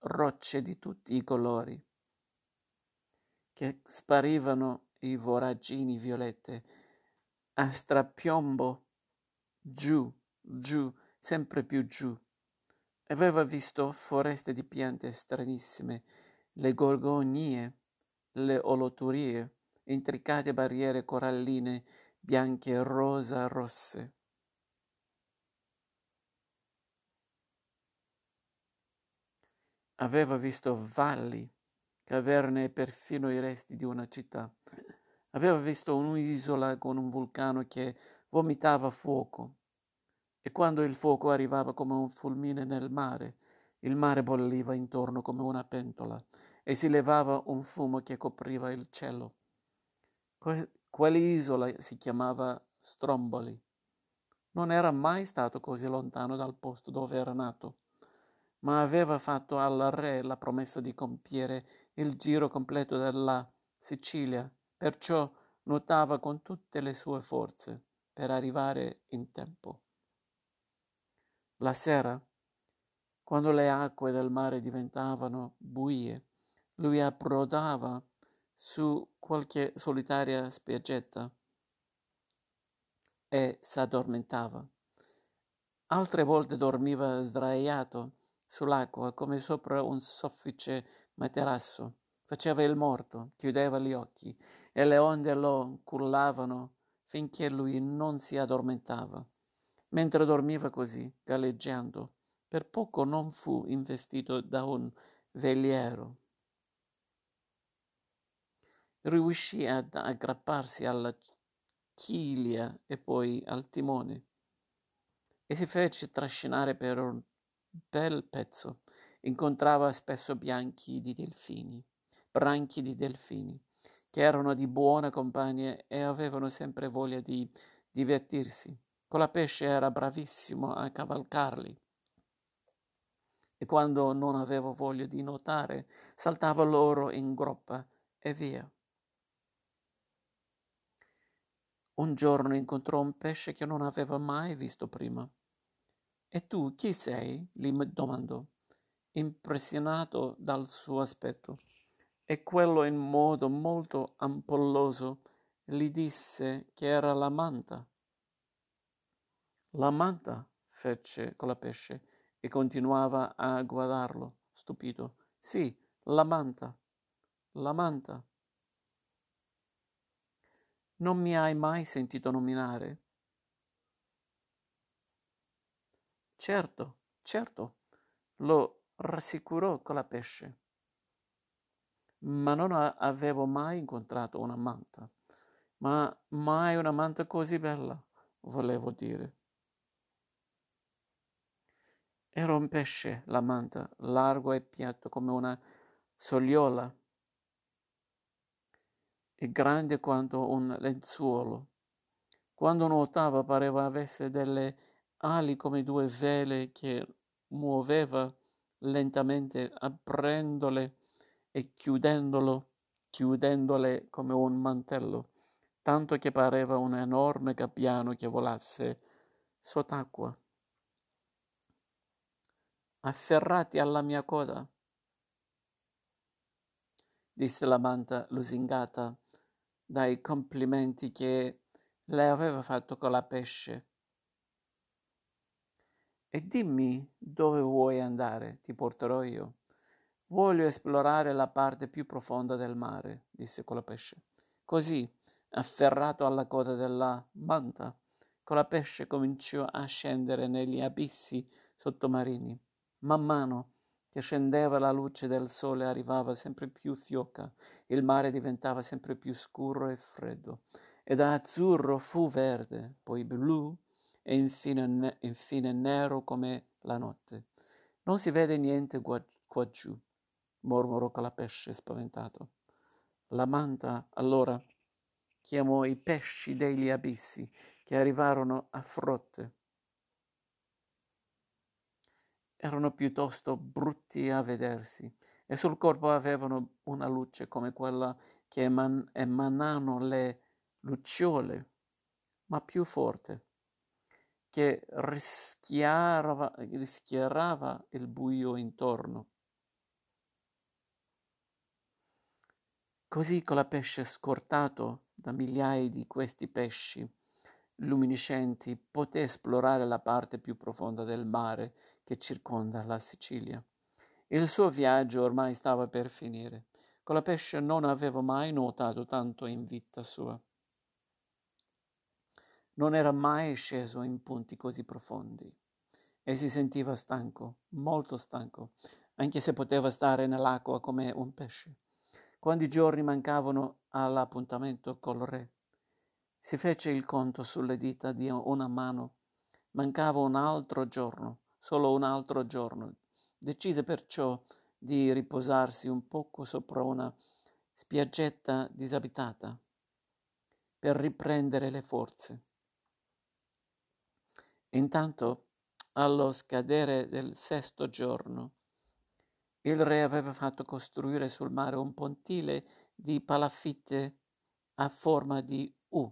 rocce di tutti i colori, che sparivano i voragini violette a strapiombo giù, giù, sempre più giù. Aveva visto foreste di piante stranissime, le gorgonie, le oloturie, intricate barriere coralline bianche, rosa, rosse. Aveva visto valli, caverne e perfino i resti di una città. Aveva visto un'isola con un vulcano che vomitava fuoco e quando il fuoco arrivava come un fulmine nel mare, il mare bolliva intorno come una pentola e si levava un fumo che copriva il cielo. Que- quell'isola si chiamava Stromboli. Non era mai stato così lontano dal posto dove era nato ma aveva fatto al re la promessa di compiere il giro completo della Sicilia, perciò nuotava con tutte le sue forze per arrivare in tempo. La sera, quando le acque del mare diventavano buie, lui approdava su qualche solitaria spiaggetta e s'addormentava. Altre volte dormiva sdraiato sull'acqua come sopra un soffice materasso. Faceva il morto, chiudeva gli occhi e le onde lo cullavano finché lui non si addormentava. Mentre dormiva così, galleggiando, per poco non fu investito da un veliero. Riuscì ad aggrapparsi alla chiglia e poi al timone e si fece trascinare per un bel pezzo. Incontrava spesso bianchi di delfini, branchi di delfini, che erano di buona compagnia e avevano sempre voglia di divertirsi. Con la pesce era bravissimo a cavalcarli. E quando non avevo voglia di nuotare, saltava loro in groppa e via. Un giorno incontrò un pesce che non aveva mai visto prima. E tu chi sei? gli domandò, impressionato dal suo aspetto. E quello in modo molto ampolloso gli disse che era la manta. La manta, fece con la pesce e continuava a guardarlo, stupito. Sì, la manta, la manta. Non mi hai mai sentito nominare? Certo, certo, lo rassicurò con la pesce. Ma non avevo mai incontrato una manta. Ma mai una manta così bella, volevo dire. Era un pesce, la manta, largo e piatto come una sogliola. e grande quanto un lenzuolo. Quando nuotava pareva avesse delle ali come due vele che muoveva lentamente aprendole e chiudendolo, chiudendole come un mantello, tanto che pareva un enorme gabbiano che volasse sott'acqua. Afferrati alla mia coda, disse la manta lusingata dai complimenti che le aveva fatto con la pesce. E dimmi dove vuoi andare, ti porterò io. Voglio esplorare la parte più profonda del mare, disse Colapesce. Così, afferrato alla coda della manta, Colapesce cominciò a scendere negli abissi sottomarini. Man mano che scendeva la luce del sole arrivava sempre più fioca, il mare diventava sempre più scuro e freddo, e da azzurro fu verde, poi blu e infine, ne- infine nero come la notte. Non si vede niente qua, qua giù mormorò Calapesce spaventato. La manta allora chiamò i pesci degli abissi che arrivarono a frotte. Erano piuttosto brutti a vedersi e sul corpo avevano una luce come quella che eman- emanano le lucciole, ma più forte, che rischiarava, rischiarava il buio intorno. Così con la pesce scortato da migliaia di questi pesci luminescenti poté esplorare la parte più profonda del mare che circonda la Sicilia. Il suo viaggio ormai stava per finire. Con la pesce non aveva mai nuotato tanto in vita sua. Non era mai sceso in punti così profondi e si sentiva stanco, molto stanco, anche se poteva stare nell'acqua come un pesce. Quando i giorni mancavano all'appuntamento col re, si fece il conto sulle dita di una mano. Mancava un altro giorno, solo un altro giorno. Decise perciò di riposarsi un poco sopra una spiaggetta disabitata per riprendere le forze. Intanto, allo scadere del sesto giorno, il re aveva fatto costruire sul mare un pontile di palafitte a forma di U.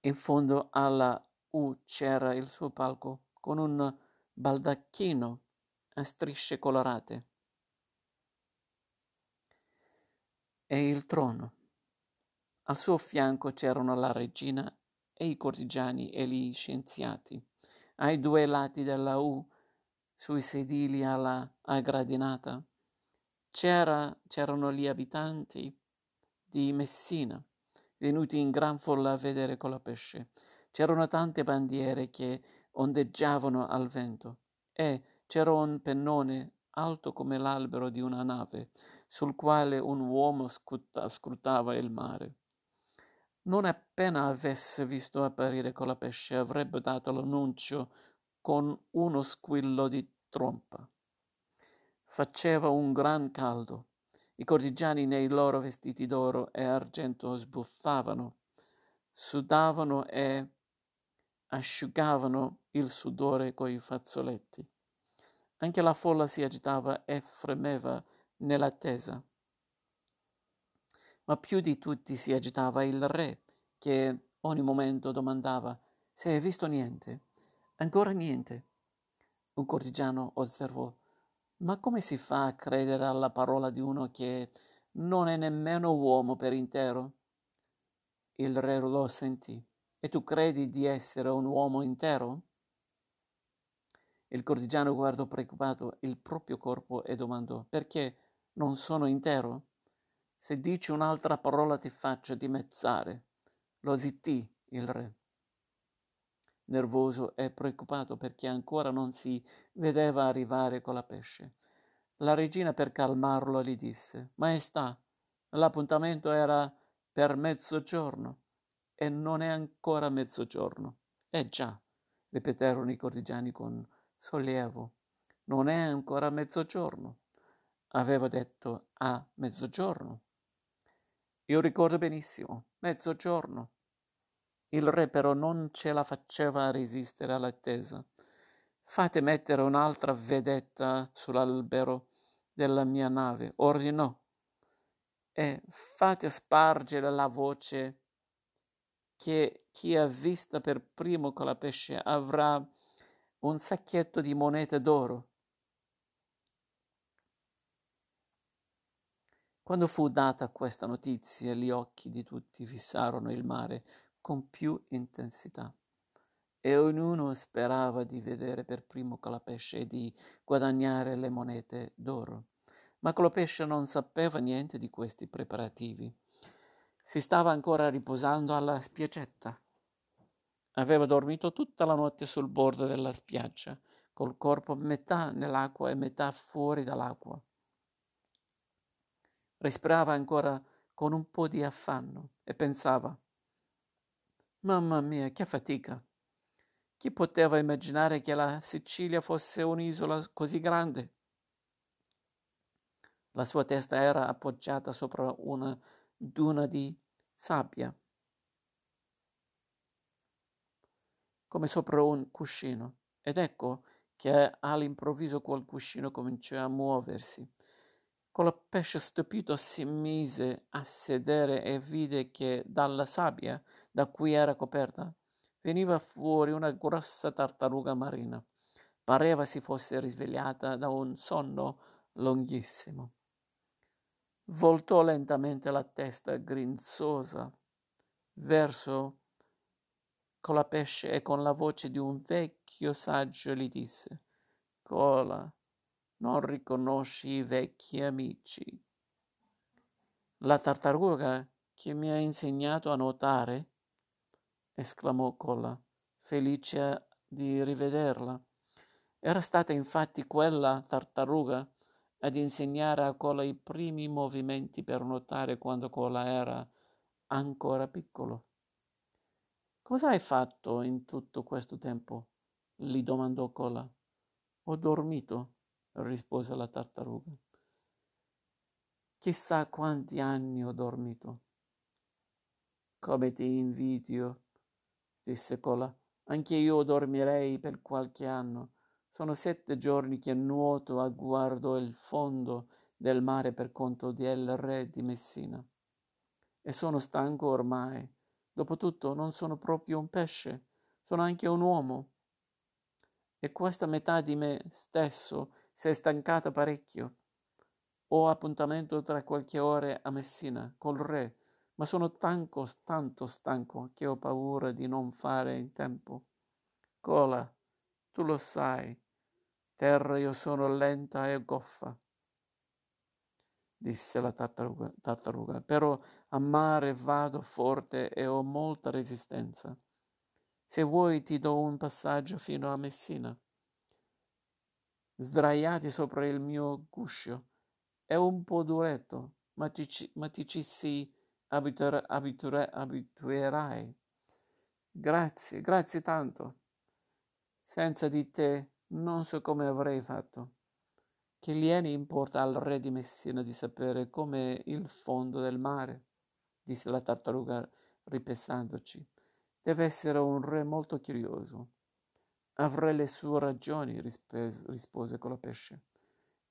In fondo alla U c'era il suo palco con un baldacchino a strisce colorate e il trono. Al suo fianco c'erano la regina e i cortigiani e gli scienziati. Ai due lati della U sui sedili alla aggradinata. C'era, c'erano gli abitanti di Messina, venuti in gran folla a vedere Colapesce. C'erano tante bandiere che ondeggiavano al vento e c'era un pennone alto come l'albero di una nave, sul quale un uomo scuta, scrutava il mare. Non appena avesse visto apparire Colapesce avrebbe dato l'annuncio con uno squillo di trompa. Faceva un gran caldo. I cortigiani nei loro vestiti d'oro e argento sbuffavano, sudavano e asciugavano il sudore coi fazzoletti. Anche la folla si agitava e fremeva nell'attesa. Ma più di tutti si agitava il re, che ogni momento domandava se hai visto niente. Ancora niente. Un cortigiano osservò. Ma come si fa a credere alla parola di uno che non è nemmeno uomo per intero? Il re lo sentì. E tu credi di essere un uomo intero? Il cortigiano guardò preoccupato il proprio corpo e domandò: Perché non sono intero? Se dici un'altra parola ti faccio dimezzare. Lo zittì il re nervoso e preoccupato perché ancora non si vedeva arrivare con la pesce. La regina per calmarlo gli disse Maestà, l'appuntamento era per mezzogiorno e non è ancora mezzogiorno. Eh già, ripeterono i cortigiani con sollievo, non è ancora mezzogiorno. Avevo detto a mezzogiorno. Io ricordo benissimo, mezzogiorno. Il re però non ce la faceva resistere all'attesa. Fate mettere un'altra vedetta sull'albero della mia nave, ordinò, e fate spargere la voce che chi ha vista per primo con la pesce avrà un sacchetto di monete d'oro. Quando fu data questa notizia, gli occhi di tutti fissarono il mare con più intensità e ognuno sperava di vedere per primo Colapesce e di guadagnare le monete d'oro. Ma Colapesce non sapeva niente di questi preparativi. Si stava ancora riposando alla spiaccetta. Aveva dormito tutta la notte sul bordo della spiaggia, col corpo metà nell'acqua e metà fuori dall'acqua. Respirava ancora con un po' di affanno e pensava Mamma mia, che fatica! Chi poteva immaginare che la Sicilia fosse un'isola così grande? La sua testa era appoggiata sopra una duna di sabbia, come sopra un cuscino, ed ecco che all'improvviso quel cuscino cominciò a muoversi. Colapesce stupito si mise a sedere e vide che dalla sabbia da cui era coperta veniva fuori una grossa tartaruga marina. Pareva si fosse risvegliata da un sonno lunghissimo. Voltò lentamente la testa grinzosa verso Colapesce e con la voce di un vecchio saggio gli disse Cola, non riconosci i vecchi amici. La tartaruga che mi ha insegnato a nuotare? esclamò Colla, felice di rivederla. Era stata infatti quella tartaruga ad insegnare a Cola i primi movimenti per nuotare quando Cola era ancora piccolo. Cosa hai fatto in tutto questo tempo? gli domandò Cola. Ho dormito, rispose la tartaruga. Chissà quanti anni ho dormito. Come ti invidio, disse Cola. Anche io dormirei per qualche anno. Sono sette giorni che nuoto a guardo il fondo del mare per conto del re di Messina. E sono stanco ormai. Dopotutto non sono proprio un pesce, sono anche un uomo. E questa metà di me stesso si è stancata parecchio. Ho appuntamento tra qualche ora a Messina col re, ma sono tanto, tanto stanco che ho paura di non fare in tempo. Cola, tu lo sai, terra io sono lenta e goffa, disse la tartaruga, tartaruga, però a mare vado forte e ho molta resistenza. Se vuoi ti do un passaggio fino a Messina sdraiati sopra il mio guscio. È un po' duretto, ma ti, ma ti ci si abituer, abituer, abituerai. Grazie, grazie tanto. Senza di te non so come avrei fatto. Che gliene importa al re di Messina di sapere com'è il fondo del mare? disse la tartaruga ripensandoci. Deve essere un re molto curioso. Avrei le sue ragioni, rispose, rispose Colapesce.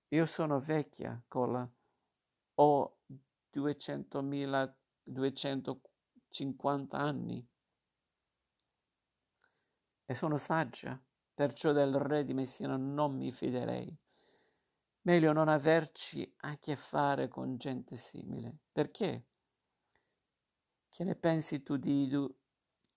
Io sono vecchia, Cola. Ho 200.000, 250 anni. E sono saggia, perciò del re di Messina non mi fiderei. Meglio non averci a che fare con gente simile. Perché? Che ne pensi tu di,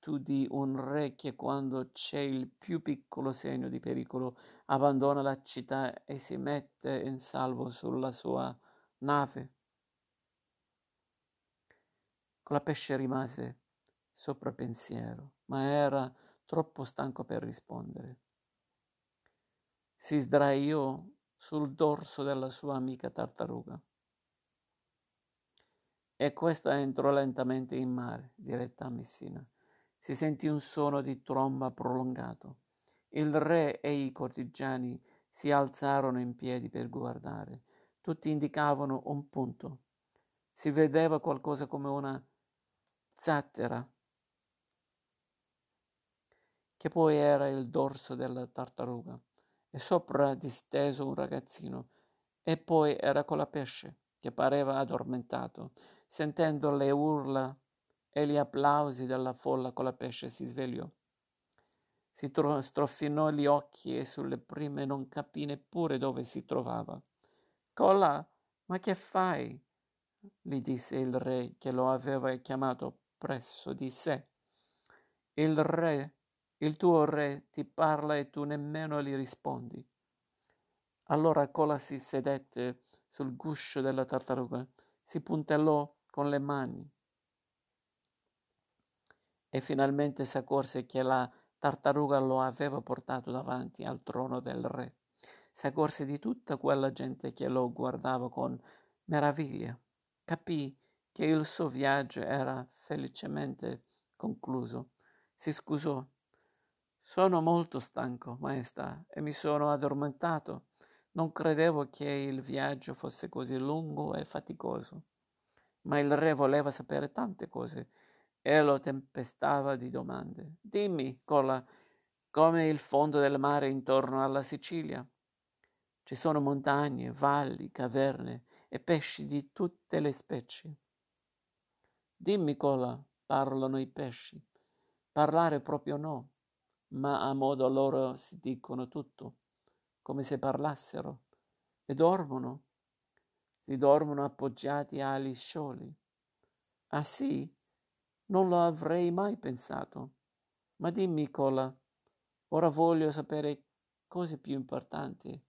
tu di un re che quando c'è il più piccolo segno di pericolo abbandona la città e si mette in salvo sulla sua nave. Colapesce rimase sopra pensiero, ma era troppo stanco per rispondere. Si sdraiò sul dorso della sua amica tartaruga. E questa entrò lentamente in mare, diretta a Messina si sentì un suono di tromba prolungato. Il re e i cortigiani si alzarono in piedi per guardare. Tutti indicavano un punto. Si vedeva qualcosa come una zattera, che poi era il dorso della tartaruga, e sopra disteso un ragazzino, e poi era con la pesce, che pareva addormentato. Sentendo le urla e gli applausi della folla con la pesce si svegliò. Si tro- strofinò gli occhi e sulle prime non capì neppure dove si trovava. Cola, ma che fai? gli disse il re che lo aveva chiamato presso di sé. Il re, il tuo re ti parla e tu nemmeno gli rispondi. Allora Cola si sedette sul guscio della tartaruga, si puntellò con le mani e finalmente si accorse che la tartaruga lo aveva portato davanti al trono del re. Si accorse di tutta quella gente che lo guardava con meraviglia. Capì che il suo viaggio era felicemente concluso. Si scusò. Sono molto stanco, maestà, e mi sono addormentato. Non credevo che il viaggio fosse così lungo e faticoso. Ma il re voleva sapere tante cose e lo tempestava di domande. Dimmi, Cola, come il fondo del mare intorno alla Sicilia. Ci sono montagne, valli, caverne e pesci di tutte le specie. Dimmi, Cola, parlano i pesci. Parlare proprio no, ma a modo loro si dicono tutto, come se parlassero. E dormono. Si dormono appoggiati agli scioli. Ah sì? Non lo avrei mai pensato. Ma dimmi, Cola, ora voglio sapere cose più importanti.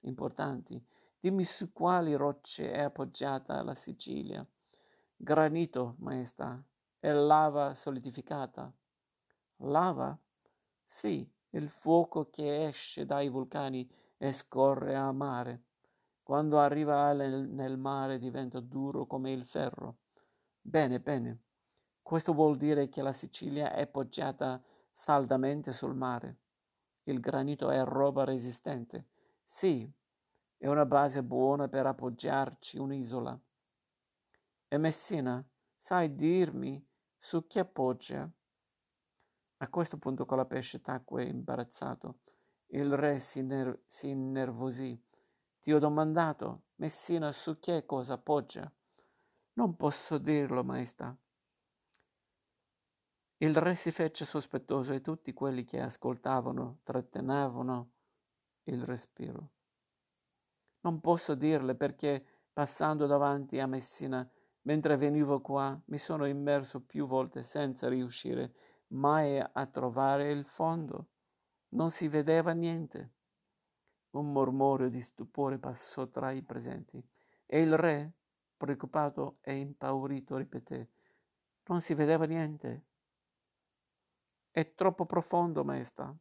importanti. Dimmi su quali rocce è appoggiata la Sicilia. Granito, maestà, e lava solidificata. Lava? Sì, il fuoco che esce dai vulcani e scorre a mare. Quando arriva nel, nel mare diventa duro come il ferro. Bene, bene. Questo vuol dire che la Sicilia è poggiata saldamente sul mare. Il granito è roba resistente. Sì, è una base buona per appoggiarci un'isola. E Messina, sai dirmi su chi appoggia? A questo punto con la pesce tacque imbarazzato. Il re si, ner- si innervosì. Ti ho domandato, Messina, su che cosa appoggia? Non posso dirlo, maestà. Il re si fece sospettoso e tutti quelli che ascoltavano trattenevano il respiro. Non posso dirle perché passando davanti a Messina, mentre venivo qua, mi sono immerso più volte senza riuscire mai a trovare il fondo. Non si vedeva niente. Un mormorio di stupore passò tra i presenti e il re, preoccupato e impaurito, ripeté: Non si vedeva niente. È troppo profondo, maestà.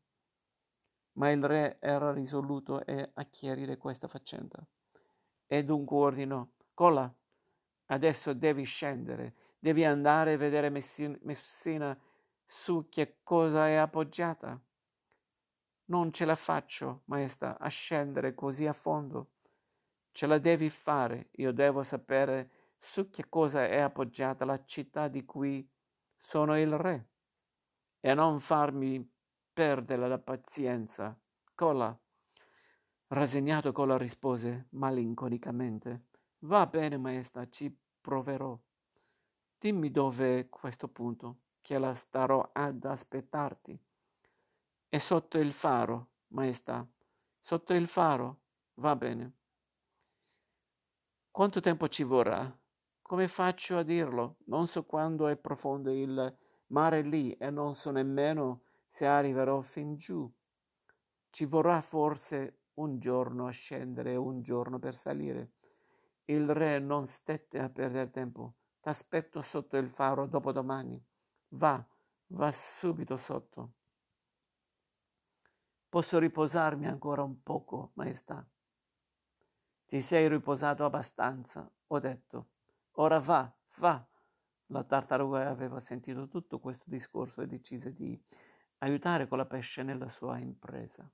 Ma il re era risoluto a chiarire questa faccenda. E dunque ordinò, Cola, adesso devi scendere, devi andare a vedere Messina su che cosa è appoggiata. Non ce la faccio, maestà, a scendere così a fondo. Ce la devi fare, io devo sapere su che cosa è appoggiata la città di cui sono il re e non farmi perdere la pazienza. Cola. Rassegnato Cola rispose malinconicamente. Va bene, maestra, ci proverò. Dimmi dove è questo punto, che la starò ad aspettarti. È sotto il faro, maestà. Sotto il faro? Va bene. Quanto tempo ci vorrà? Come faccio a dirlo? Non so quando è profondo il mare lì e non so nemmeno se arriverò fin giù. Ci vorrà forse un giorno a scendere e un giorno per salire. Il re non stette a perdere tempo. T'aspetto sotto il faro dopodomani. Va, va subito sotto. Posso riposarmi ancora un poco, maestà. Ti sei riposato abbastanza, ho detto. Ora va, va. La tartaruga aveva sentito tutto questo discorso e decise di aiutare con la pesce nella sua impresa.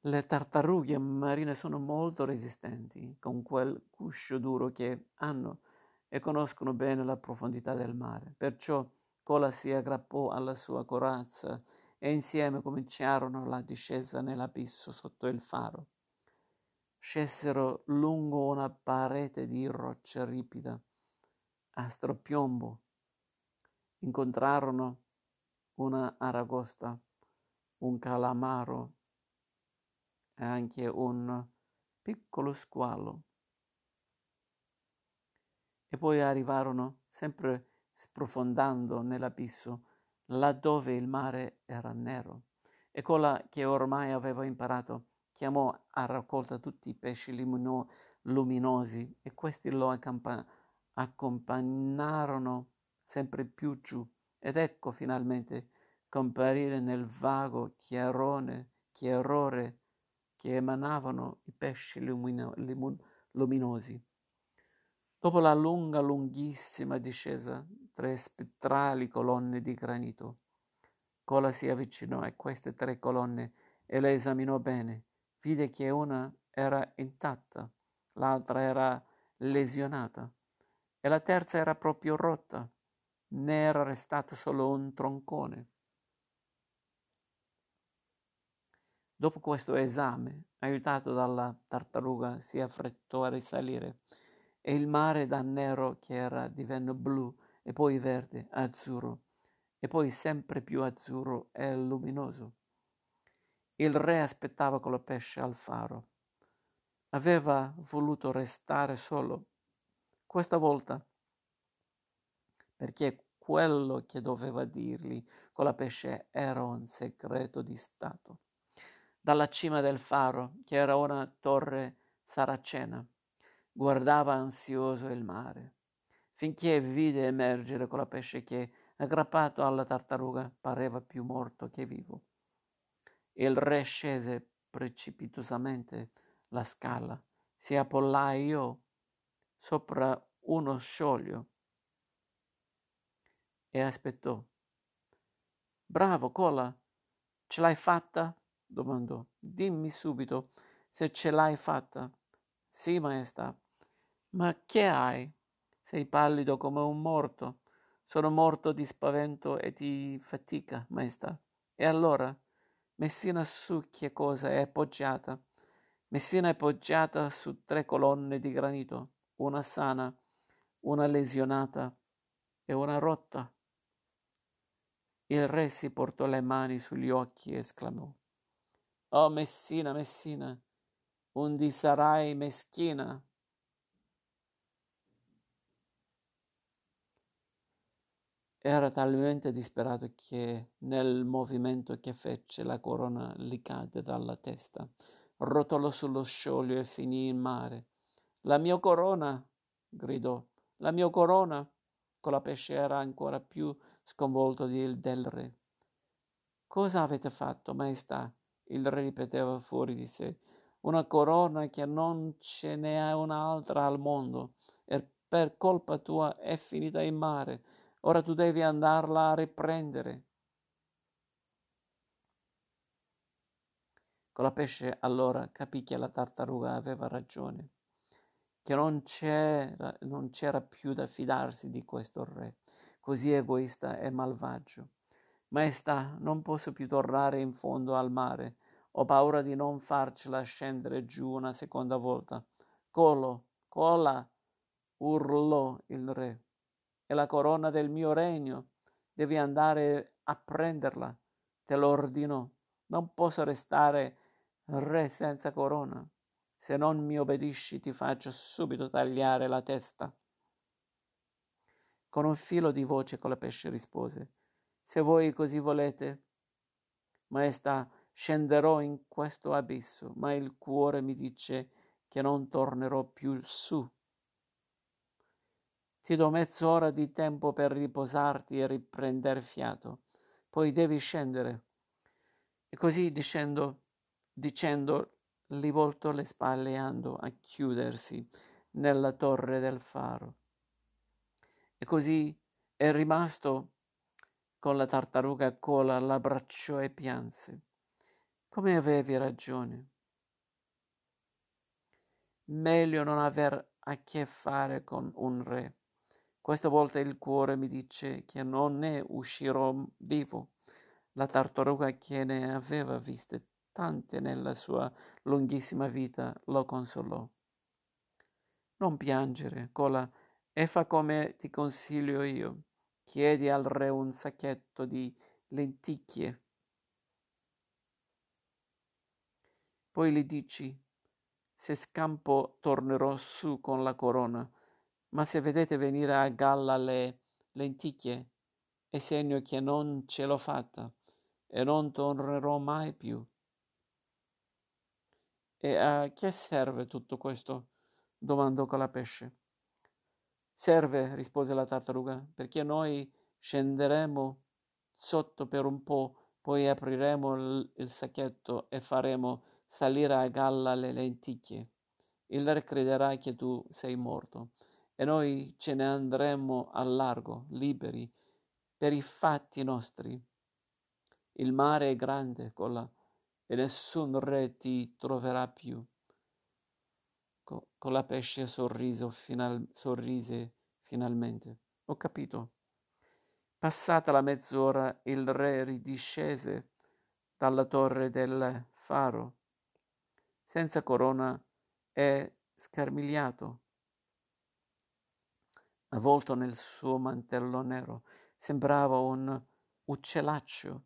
Le tartarughe marine sono molto resistenti con quel guscio duro che hanno e conoscono bene la profondità del mare. Perciò Cola si aggrappò alla sua corazza e insieme cominciarono la discesa nell'abisso sotto il faro. Scesero lungo una parete di roccia ripida a strapiombo. Incontrarono una aragosta, un calamaro e anche un piccolo squalo. E poi arrivarono, sempre sprofondando nell'abisso, laddove il mare era nero. E Cola, che ormai aveva imparato, chiamò a raccolta tutti i pesci lumino- luminosi e questi lo accampa- accompagnarono sempre più giù. Ed ecco finalmente comparire nel vago chiarone, chiarore che emanavano i pesci lumino- luminosi. Dopo la lunga, lunghissima discesa, tre spettrali colonne di granito, Cola si avvicinò a queste tre colonne e le esaminò bene. Vide che una era intatta, l'altra era lesionata e la terza era proprio rotta. Ne era restato solo un troncone. Dopo questo esame, aiutato dalla tartaruga, si affrettò a risalire e il mare da nero che era divenne blu e poi verde, azzurro e poi sempre più azzurro e luminoso. Il re aspettava con la pesce al faro. Aveva voluto restare solo questa volta perché quello che doveva dirgli con la pesce era un segreto di Stato dalla cima del faro, che era una torre saracena. Guardava ansioso il mare, finché vide emergere con la pesce che, aggrappato alla tartaruga, pareva più morto che vivo. Il re scese precipitosamente la scala, si appollaiò sopra uno scioglio e aspettò. Bravo, Cola, ce l'hai fatta? domandò. Dimmi subito se ce l'hai fatta. Sì, maestà. Ma che hai? Sei pallido come un morto. Sono morto di spavento e di fatica, maestà. E allora? Messina su che cosa è appoggiata? Messina è poggiata su tre colonne di granito, una sana, una lesionata e una rotta. Il re si portò le mani sugli occhi e esclamò Oh Messina, Messina, undi sarai meschina? Era talmente disperato che nel movimento che fece la corona gli cadde dalla testa, rotolò sullo scioglio e finì in mare. La mia corona! gridò. La mia corona! Con la pesce era ancora più sconvolto del re. Cosa avete fatto, maestà? il re ripeteva fuori di sé, una corona che non ce n'è un'altra al mondo e per colpa tua è finita in mare. Ora tu devi andarla a riprendere. Con la pesce allora capì che la tartaruga aveva ragione, che non c'era, non c'era più da fidarsi di questo re, così egoista e malvagio. Maestà, non posso più tornare in fondo al mare. Ho paura di non farcela scendere giù una seconda volta. Colo, cola, urlò il re. È la corona del mio regno. Devi andare a prenderla. Te lo ordinò. Non posso restare re senza corona. Se non mi obbedisci ti faccio subito tagliare la testa. Con un filo di voce Colapesce rispose se voi così volete. Maestà, scenderò in questo abisso, ma il cuore mi dice che non tornerò più su. Ti do mezz'ora di tempo per riposarti e riprender fiato, poi devi scendere. E così dicendo, dicendo, gli voltò le spalle e andò a chiudersi nella torre del faro. E così è rimasto con la tartaruga a cola l'abbracciò e pianse. Come avevi ragione. Meglio non aver a che fare con un re. Questa volta il cuore mi dice che non ne uscirò vivo. La tartaruga che ne aveva viste tante nella sua lunghissima vita lo consolò. Non piangere, Cola, e fa come ti consiglio io. Chiedi al re un sacchetto di lenticchie. Poi gli dici, se scampo tornerò su con la corona, ma se vedete venire a galla le lenticchie, è segno che non ce l'ho fatta e non tornerò mai più. E a che serve tutto questo? domandò Colapesce. Serve, rispose la tartaruga, perché noi scenderemo sotto per un po', poi apriremo il, il sacchetto e faremo salire a galla le lenticchie. Il re crederà che tu sei morto e noi ce ne andremo al largo, liberi, per i fatti nostri. Il mare è grande, colla, e nessun re ti troverà più. Co- con la pesce sorriso final- sorrise finalmente. Ho capito. Passata la mezz'ora il re ridiscese dalla torre del faro, senza corona e scarmigliato, avvolto nel suo mantello nero. Sembrava un uccellaccio.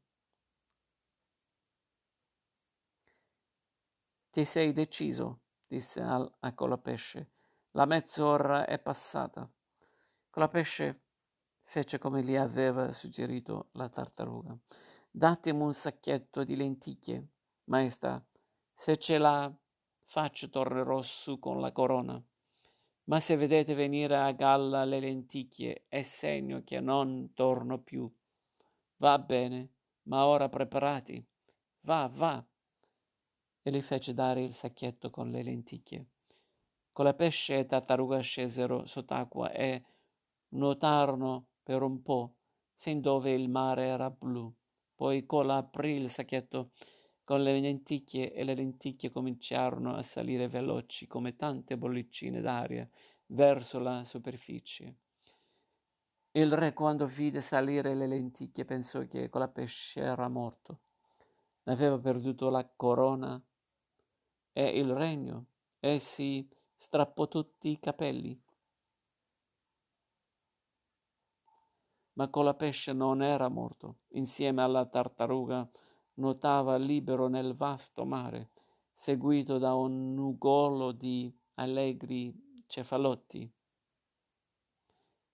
Ti sei deciso? disse al, a Colapesce. La mezz'ora è passata. Colapesce fece come gli aveva suggerito la tartaruga. Datemi un sacchetto di lenticchie, maestà. Se ce la faccio tornerò su con la corona. Ma se vedete venire a galla le lenticchie, è segno che non torno più. Va bene, ma ora preparati. Va, va. E gli fece dare il sacchetto con le lenticchie. Con la pesce e tartaruga scesero sott'acqua e nuotarono per un po', fin dove il mare era blu. Poi Cola aprì il sacchetto con le lenticchie e le lenticchie cominciarono a salire veloci come tante bollicine d'aria verso la superficie. Il re, quando vide salire le lenticchie, pensò che Colapesce era morto. Aveva perduto la corona e il regno e si strappò tutti i capelli. Ma Colapesce non era morto. Insieme alla tartaruga nuotava libero nel vasto mare, seguito da un nugolo di allegri cefalotti.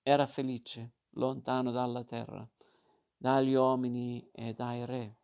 Era felice, lontano dalla terra, dagli uomini e dai re.